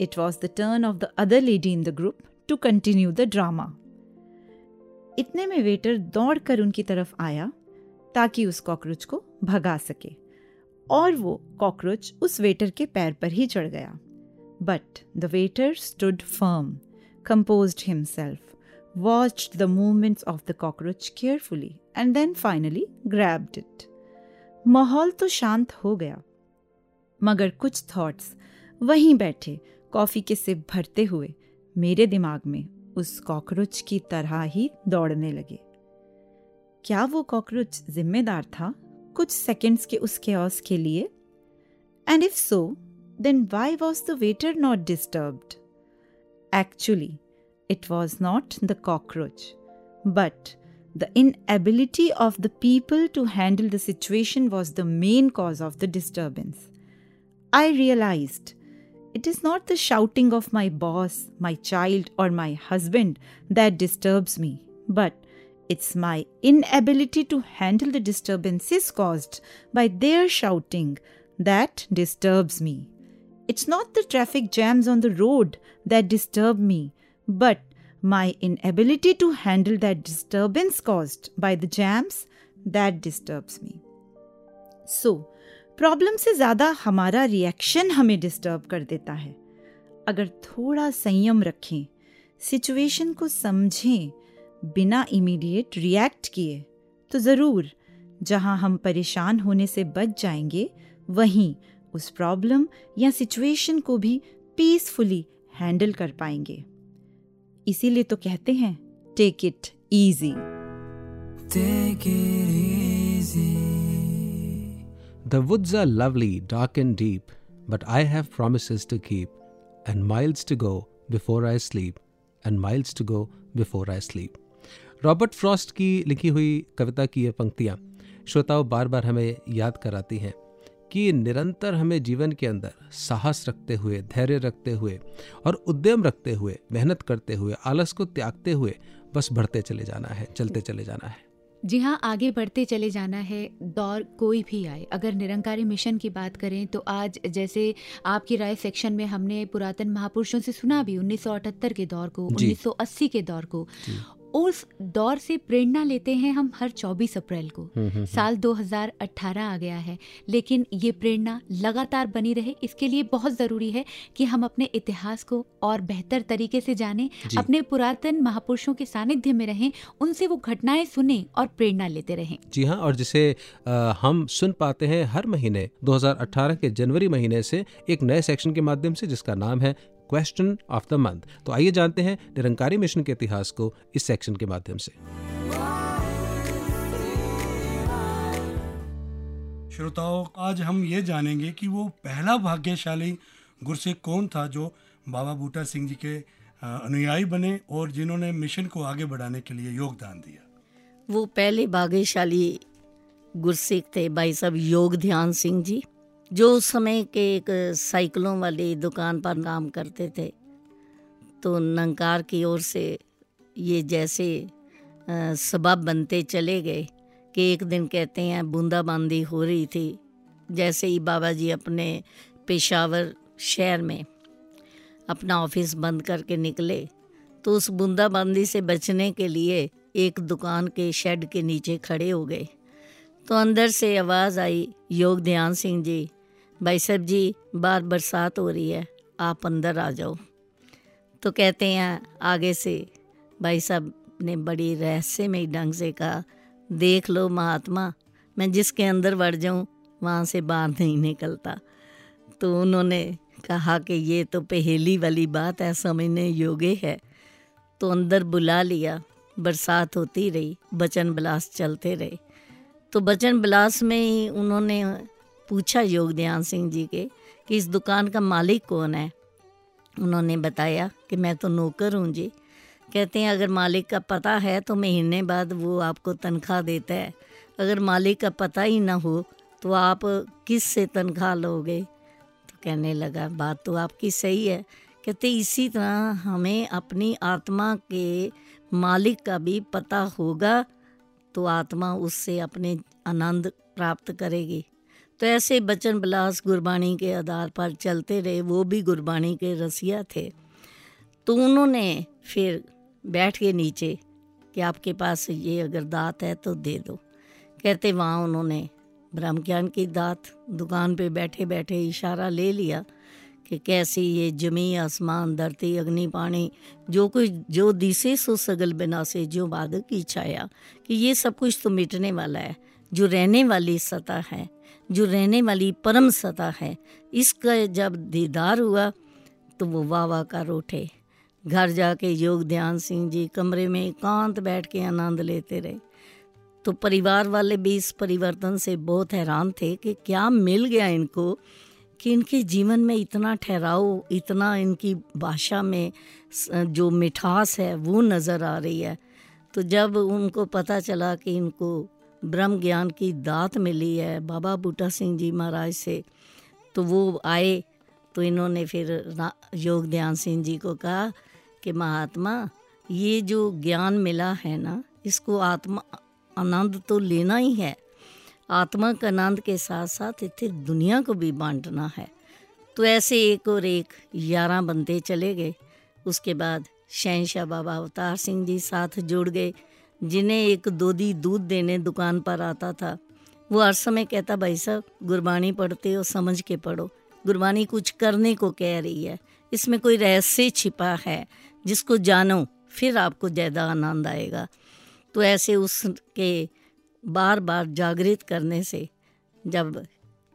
[SPEAKER 10] it was the turn of the other lady in the group to continue the drama इतने में वेटर दौड़कर उनकी तरफ़ आया ताकि उस कॉकरोच को भगा सके। और वो कॉकरोच उस वेटर के पैर पर ही चढ़ गया। But the waiter stood firm composed himself, watched the movements of the cockroach carefully, and then finally grabbed it. माहौल तो शांत हो गया मगर कुछ थॉट्स वहीं बैठे कॉफ़ी के सिप भरते हुए मेरे दिमाग में उस कॉकरोच की तरह ही दौड़ने लगे। क्या वो कॉकरोच जिम्मेदार था कुछ सेकंड्स के उस chaos के लिए? And if so then why was the waiter not disturbed Actually, it was not the cockroach, but the inability of the people to handle the situation was the main cause of the disturbance. I realized it is not the shouting of my boss, my child, or my husband that disturbs me, but it's my inability to handle the disturbances caused by their shouting that disturbs me. It's not the traffic jams on the road that disturb me, but my inability to handle that disturbance caused by the jams that disturbs me. So, problem से ज़्यादा हमारा reaction हमें disturb कर देता है अगर थोड़ा संयम रखें सिचुएशन को समझें बिना इमीडिएट रिएक्ट किए तो ज़रूर जहाँ हम परेशान होने से बच जाएँगे वहीं उस प्रॉब्लम या सिचुएशन को भी पीसफुली हैंडल कर पाएँगे। इसीलिए तो कहते हैं take it easy
[SPEAKER 3] the woods are lovely dark and deep but I have promise to keep and miles to go before I sleep and miles to go before I sleep Robert Frost की लिखी हुई कविता की ये पंक्तियाँ श्रोताओं बार बार हमें याद कराती हैं। कि निरंतर हमें जीवन के अंदर साहस रखते हुए धैर्य रखते हुए और उद्यम रखते हुए मेहनत करते हुए आलस को त्यागते हुए बस बढ़ते चले जाना है चलते चले जाना है।
[SPEAKER 2] जी हाँ आगे बढ़ते चले जाना है दौर कोई भी आए। अगर निरंकारी मिशन की बात करें तो आज जैसे आपकी राय सेक्शन में हमने पुरातन महापुरुषों से सुना भी 1978 के दौर को
[SPEAKER 3] जी।
[SPEAKER 2] 1980 के दौर को। उस दौर से प्रेरणा लेते हैं हम हर 24 अप्रैल को। साल 2018 आ गया है लेकिन ये प्रेरणा लगातार बनी रहे। इसके लिए बहुत ज़रूरी है कि हम अपने इतिहास को और बेहतर तरीके से जानें अपने पुरातन महापुरुषों के सानिध्य में रहें उनसे वो घटनाएँ सुने और प्रेरणा लेते रहें।
[SPEAKER 3] जी हाँ और जिसे अ, हम सुन पाते हैं हर महीने 2018 के जनवरी महीने से एक नए सेक्शन के माध्यम से जिसका नाम है क्वेश्चन ऑफ़ द मंथ तो आइए जानते हैं निरंकारी मिशन के इतिहास को इस सेक्शन के माध्यम से।
[SPEAKER 11] श्रोताओं आज हम ये जानेंगे कि वो पहला भाग्यशाली गुरसिख कौन था जो बाबा बूटा सिंह जी के अनुयायी बने और जिन्होंने मिशन को आगे बढ़ाने के लिए योगदान दिया।
[SPEAKER 12] वो पहले भाग्यशाली गुरसिख थे भाई साहब योग ध्यान सिंह जी। जो उस समय के एक साइकिलों वाली दुकान पर काम करते थे तो नंकार की ओर से ये जैसे सबब बनते चले गए कि एक दिन कहते हैं, बूंदाबांदी हो रही थी, जैसे ही बाबा जी अपने पेशावर शहर में अपना ऑफ़िस बंद करके निकले तो उस बूंदाबांदी से बचने के लिए एक दुकान के शेड के नीचे खड़े हो गए। तो अंदर से आवाज़ आई योग ध्यान सिंह जी भाई साहब जी, बार बरसात हो रही है, आप अंदर आ जाओ। तो कहते हैं, आगे से, भाई साहब ने बड़ी रहस्यमय ढंग से कहा, देख लो महात्मा, मैं जिसके अंदर बढ़ जाऊँ, वहाँ से बाहर नहीं निकलता। तो उन्होंने कहा कि ये तो पहेली वाली बात है, समझने योग्य है। तो अंदर बुला लिया, बरसात होती रही, बचन बिलास चलते रहे। तो बचन बिलास में ही उन्होंने पूछा योग ध्यान सिंह जी के कि इस दुकान का मालिक कौन है? उन्होंने बताया कि मैं तो नौकर हूँ जी। कहते हैं, अगर मालिक का पता है तो महीने बाद वो आपको तनख्वाह देता है। अगर मालिक का पता ही ना हो तो आप किस से तनख्वाह लोगे? तो कहने लगा, बात तो आपकी सही है। कहते, इसी तरह हमें अपनी आत्मा के मालिक का भी पता होगा तो आत्मा उससे अपने आनंद प्राप्त करेगी। तो ऐसे बचन बिलास गुरबाणी के आधार पर चलते रहे, वो भी गुरबाणी के रसिया थे। तो उन्होंने फिर बैठ के नीचे कि आपके पास ये अगर दात है तो दे दो। कहते वहाँ उन्होंने ब्रह्म ज्ञान की दात, दुकान पे बैठे बैठे इशारा ले लिया कि कैसी ये जमी, आसमान, धरती, अग्नि, पानी, जो कुछ, जो दिसे सो सगल बिना से जो बादल की छाया, कि ये सब कुछ तो मिटने वाला है, जो रहने वाली सतह है। जो रहने वाली परम सता है, इसका जब दीदार हुआ तो वो वाह वाह कर उठे। घर जाके योग ध्यान सिंह जी कमरे में एकांत बैठ के आनंद लेते रहे। तो परिवार वाले भी इस परिवर्तन से बहुत हैरान थे कि क्या मिल गया इनको कि इनके जीवन में इतना ठहराव, इतना इनकी भाषा में जो मिठास है, वो नज़र आ रही है। तो जब उनको पता चला कि इनको ब्रह्म ज्ञान की दात मिली है, बाबा बूटा सिंह जी महाराज से। तो वो आए तो इन्होंने फिर योग ध्यान सिंह जी को कहा कि महात्मा, ये जो ज्ञान मिला है ना, इसको आत्मा, आनंद तो लेना ही है। आत्मा का आनंद के साथ साथ इतने दुनिया को भी बांटना है। तो ऐसे एक और एक ग्यारह बंदे चले गए। उसके बाद शहनशाह बाबा अवतार सिंह जी साथ जुड़ गए। जिन्हें एक दोधी दूध देने दुकान पर आता था। वो हर समय कहता, भाई साहब गुरबानी पढ़ते हो, समझ के पढ़ो। गुरबानी कुछ करने को कह रही है। इसमें कोई रहस्य छिपा है जिसको जानो, फिर आपको ज़्यादा आनंद आएगा। तो ऐसे उसके बार बार जागृत करने से, जब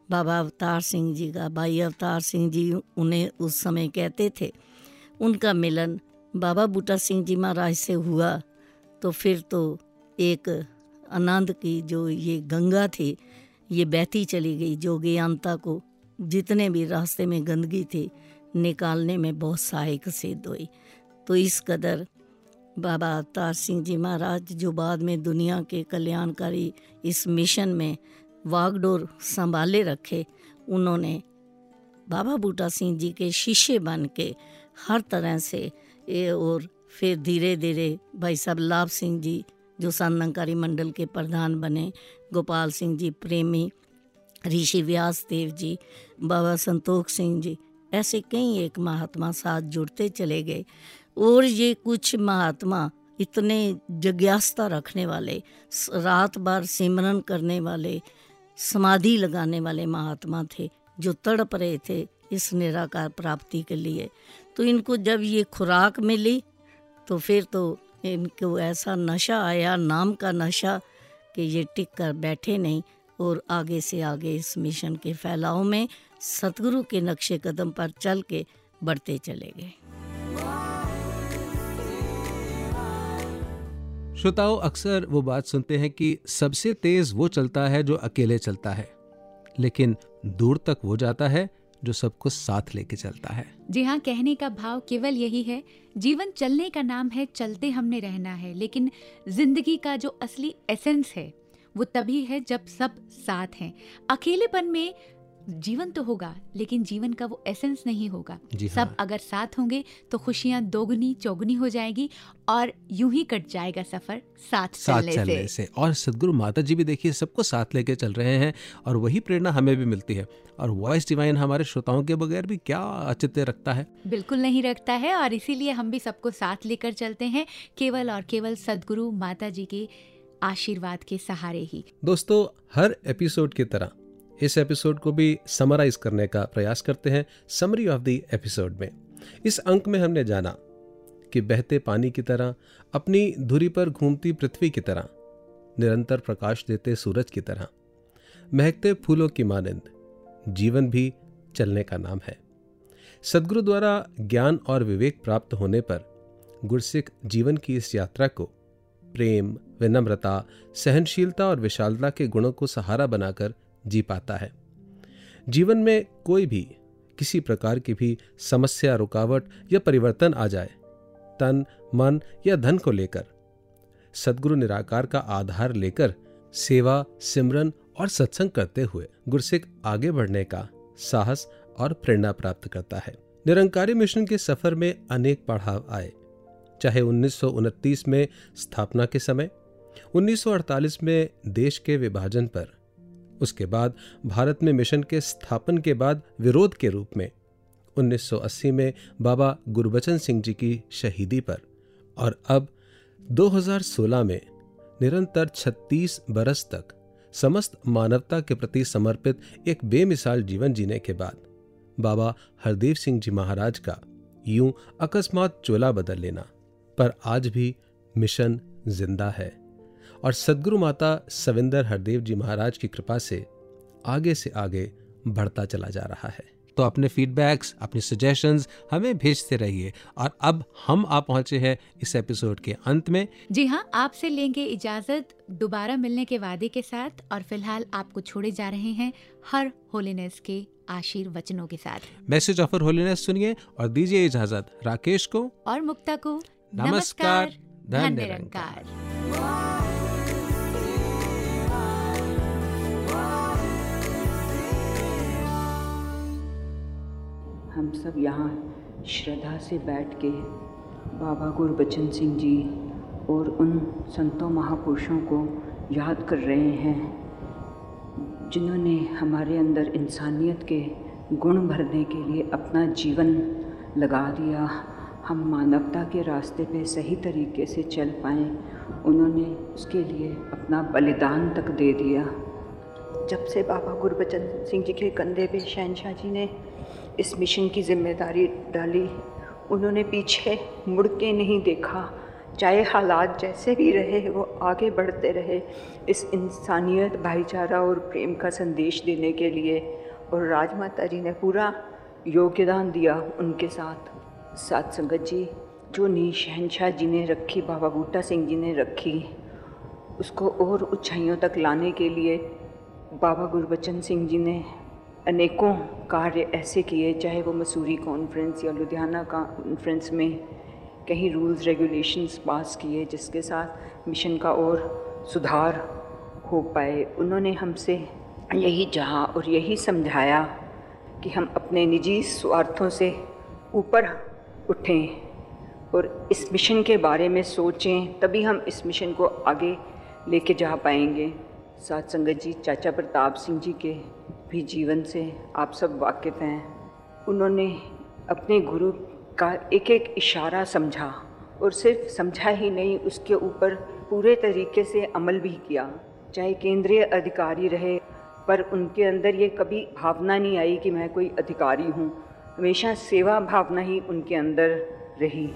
[SPEAKER 12] बाबा अवतार सिंह जी का, भाई अवतार सिंह जी उन्हें उस समय कहते थे, उनका मिलन बाबा बूटा सिंह जी महाराज से हुआ। तो फिर तो एक आनंद की जो ये गंगा थी, ये बहती चली गई जो ज्ञानता को। जितने भी रास्ते में गंदगी थी, निकालने में बहुत सहायक सिद्ध हुई। तो इस कदर बाबा अवतार सिंह जी महाराज जो बाद में दुनिया के कल्याणकारी इस मिशन में वागडोर संभाले रखे, उन्होंने बाबा बूटा सिंह जी के शिष्य बन के हर तरह से ये और फिर धीरे धीरे भाई साहब लाभ सिंह जी, जो सानंकारी मंडल के प्रधान बने, गोपाल सिंह जी प्रेमी, ऋषि व्यास देव जी, बाबा संतोख सिंह जी, ऐसे कई एक महात्मा साथ जुड़ते चले गए। और ये कुछ महात्मा इतने जिज्ञासता रखने वाले रात भर सिमरन करने वाले, समाधि लगाने वाले महात्मा थे, जो तड़प रहे थे इस निराकार प्राप्ति के लिए। तो इनको जब ये खुराक मिली तो फिर तो इनको ऐसा नशा आया, नाम का नशा कि ये टिक कर बैठे नहीं और आगे से आगे इस मिशन के फैलाव में सतगुरु के नक्शे कदम पर चल के बढ़ते चले गए।
[SPEAKER 3] श्रोताओं, अक्सर वो बात सुनते हैं कि सबसे तेज वो चलता है जो अकेले चलता है, लेकिन दूर तक वो जाता है जो सबको साथ लेके चलता है।
[SPEAKER 2] जी हाँ कहने का भाव केवल यही है, जीवन चलने का नाम है, चलते हमने रहना है, लेकिन ज़िंदगी का जो असली एसेंस है, वो तभी है जब सब साथ हैं। अकेलेपन में जीवन तो होगा लेकिन जीवन का वो एसेंस नहीं होगा।
[SPEAKER 3] जी हाँ।
[SPEAKER 2] सब अगर साथ होंगे तो खुशियाँ दोगुनी चौगुनी हो जाएगी और यूँ ही कट जाएगा सफ़र साथ
[SPEAKER 3] साथ
[SPEAKER 2] चलने,
[SPEAKER 3] चलने
[SPEAKER 2] से।
[SPEAKER 3] से और सदगुरु माता जी भी देखिए सबको साथ लेके चल रहे हैं और वही प्रेरणा हमें भी मिलती है। और वॉइस डिवाइन हमारे श्रोताओं के बगैर भी क्या औचित्य रखता है।
[SPEAKER 2] बिल्कुल नहीं रखता है और इसीलिए हम भी सबको साथ लेकर चलते हैं केवल और केवल सदगुरु माता जी के आशीर्वाद के सहारे ही।
[SPEAKER 3] दोस्तों हर एपिसोड की तरह इस एपिसोड को भी समराइज करने का प्रयास करते हैं समरी ऑफ़ द एपिसोड में। इस अंक में हमने जाना कि बहते पानी की तरह, अपनी धुरी पर घूमती पृथ्वी की तरह, निरंतर प्रकाश देते सूरज की तरह, महकते फूलों की मानंद, जीवन भी चलने का नाम है। सदगुरु द्वारा ज्ञान और विवेक प्राप्त होने पर गुरसिख जीवन की इस यात्रा को प्रेम, विनम्रता, सहनशीलता और विशालता के गुणों को सहारा बनाकर जी पाता है। जीवन में कोई भी किसी प्रकार की भी समस्या, रुकावट या परिवर्तन आ जाए, तन, मन या धन को लेकर, सदगुरु निराकार का आधार लेकर सेवा, सिमरन और सत्संग करते हुए गुरसिख आगे बढ़ने का साहस और प्रेरणा प्राप्त करता है। निरंकारी मिशन के सफ़र में अनेक पड़ाव आए, चाहे उन्नीस सौ उनतीस में स्थापना के समय 1948 में देश के विभाजन पर उसके बाद भारत में मिशन के स्थापन के बाद विरोध के रूप में। 1980 में बाबा गुरबचन सिंह जी की शहीदी पर। और अब 2016 में निरंतर 36 बरस तक समस्त मानवता के प्रति समर्पित एक बेमिसाल जीवन जीने के बाद बाबा हरदेव सिंह जी महाराज का यूँ अकस्मात चोला बदल लेना। पर आज भी मिशन ज़िंदा है। और सदगुरु माता सविंदर हरदेव जी महाराज की कृपा से आगे से आगे बढ़ता चला जा रहा है। तो अपने फीडबैक्स अपनी सजेशंस हमें भेजते रहिए और अब हम आ पहुँचे हैं इस एपिसोड के अंत में।
[SPEAKER 2] जी हाँ आपसे लेंगे इजाज़त। दोबारा मिलने के वादे के साथ और फ़िलहाल आपको छोड़े जा रहे हैं हर होलीनेस के आशीर्वचनों के साथ।
[SPEAKER 3] मैसेज ऑफ़र होलीनेस सुनिए और दीजिए इजाज़त राकेश को।
[SPEAKER 2] और मुक्ता को
[SPEAKER 3] नमस्कार, धन निरंकार।
[SPEAKER 13] हम सब यहाँ श्रद्धा से बैठ के बाबा गुरबचन सिंह जी और उन संतों महापुरुषों को याद कर रहे हैं, जिन्होंने हमारे अंदर इंसानियत के गुण भरने के लिए अपना जीवन लगा दिया। हम मानवता के रास्ते पे सही तरीके से चल पाएँ। उन्होंने उसके लिए अपना बलिदान तक दे दिया। जब से बाबा गुरबचन सिंह जी के कंधे पे शहनशाह जी ने इस मिशन की ज़िम्मेदारी डाली। उन्होंने पीछे मुड़ के नहीं देखा। चाहे हालात जैसे भी रहे, वो आगे बढ़ते रहे इस इंसानियत, भाईचारा और प्रेम का संदेश देने के लिए। और राजमाता जी ने पूरा योगदान दिया उनके साथ। सात संगत जी, जो नी शहनशाह जी ने रखी, बाबा बूटा सिंह जी ने रखी, उसको और ऊंचाइयों तक लाने के लिए बाबा गुरबचन सिंह जी ने अनेकों कार्य ऐसे किए, चाहे वो मसूरी कॉन्फ्रेंस या लुधियाना कॉन्फ्रेंस में कहीं रूल्स रेगुलेशंस पास किए, जिसके साथ मिशन का और सुधार हो पाए। उन्होंने हमसे यही जहाँ और यही समझाया कि हम अपने निजी स्वार्थों से ऊपर उठें और इस मिशन के बारे में सोचें, तभी हम इस मिशन को आगे लेके जा पाएँगे। साथ संगत जी, चाचा प्रताप सिंह जी के भी जीवन से आप सब वाकिफ़ हैं। उन्होंने अपने गुरु का एक एक इशारा समझा और सिर्फ़ समझा ही नहीं, उसके ऊपर पूरे तरीके से अमल भी किया। चाहे केंद्रीय अधिकारी रहे, पर उनके अंदर ये कभी भावना नहीं आई कि मैं कोई अधिकारी हूँ। हमेशा सेवा भावना ही उनके अंदर रही।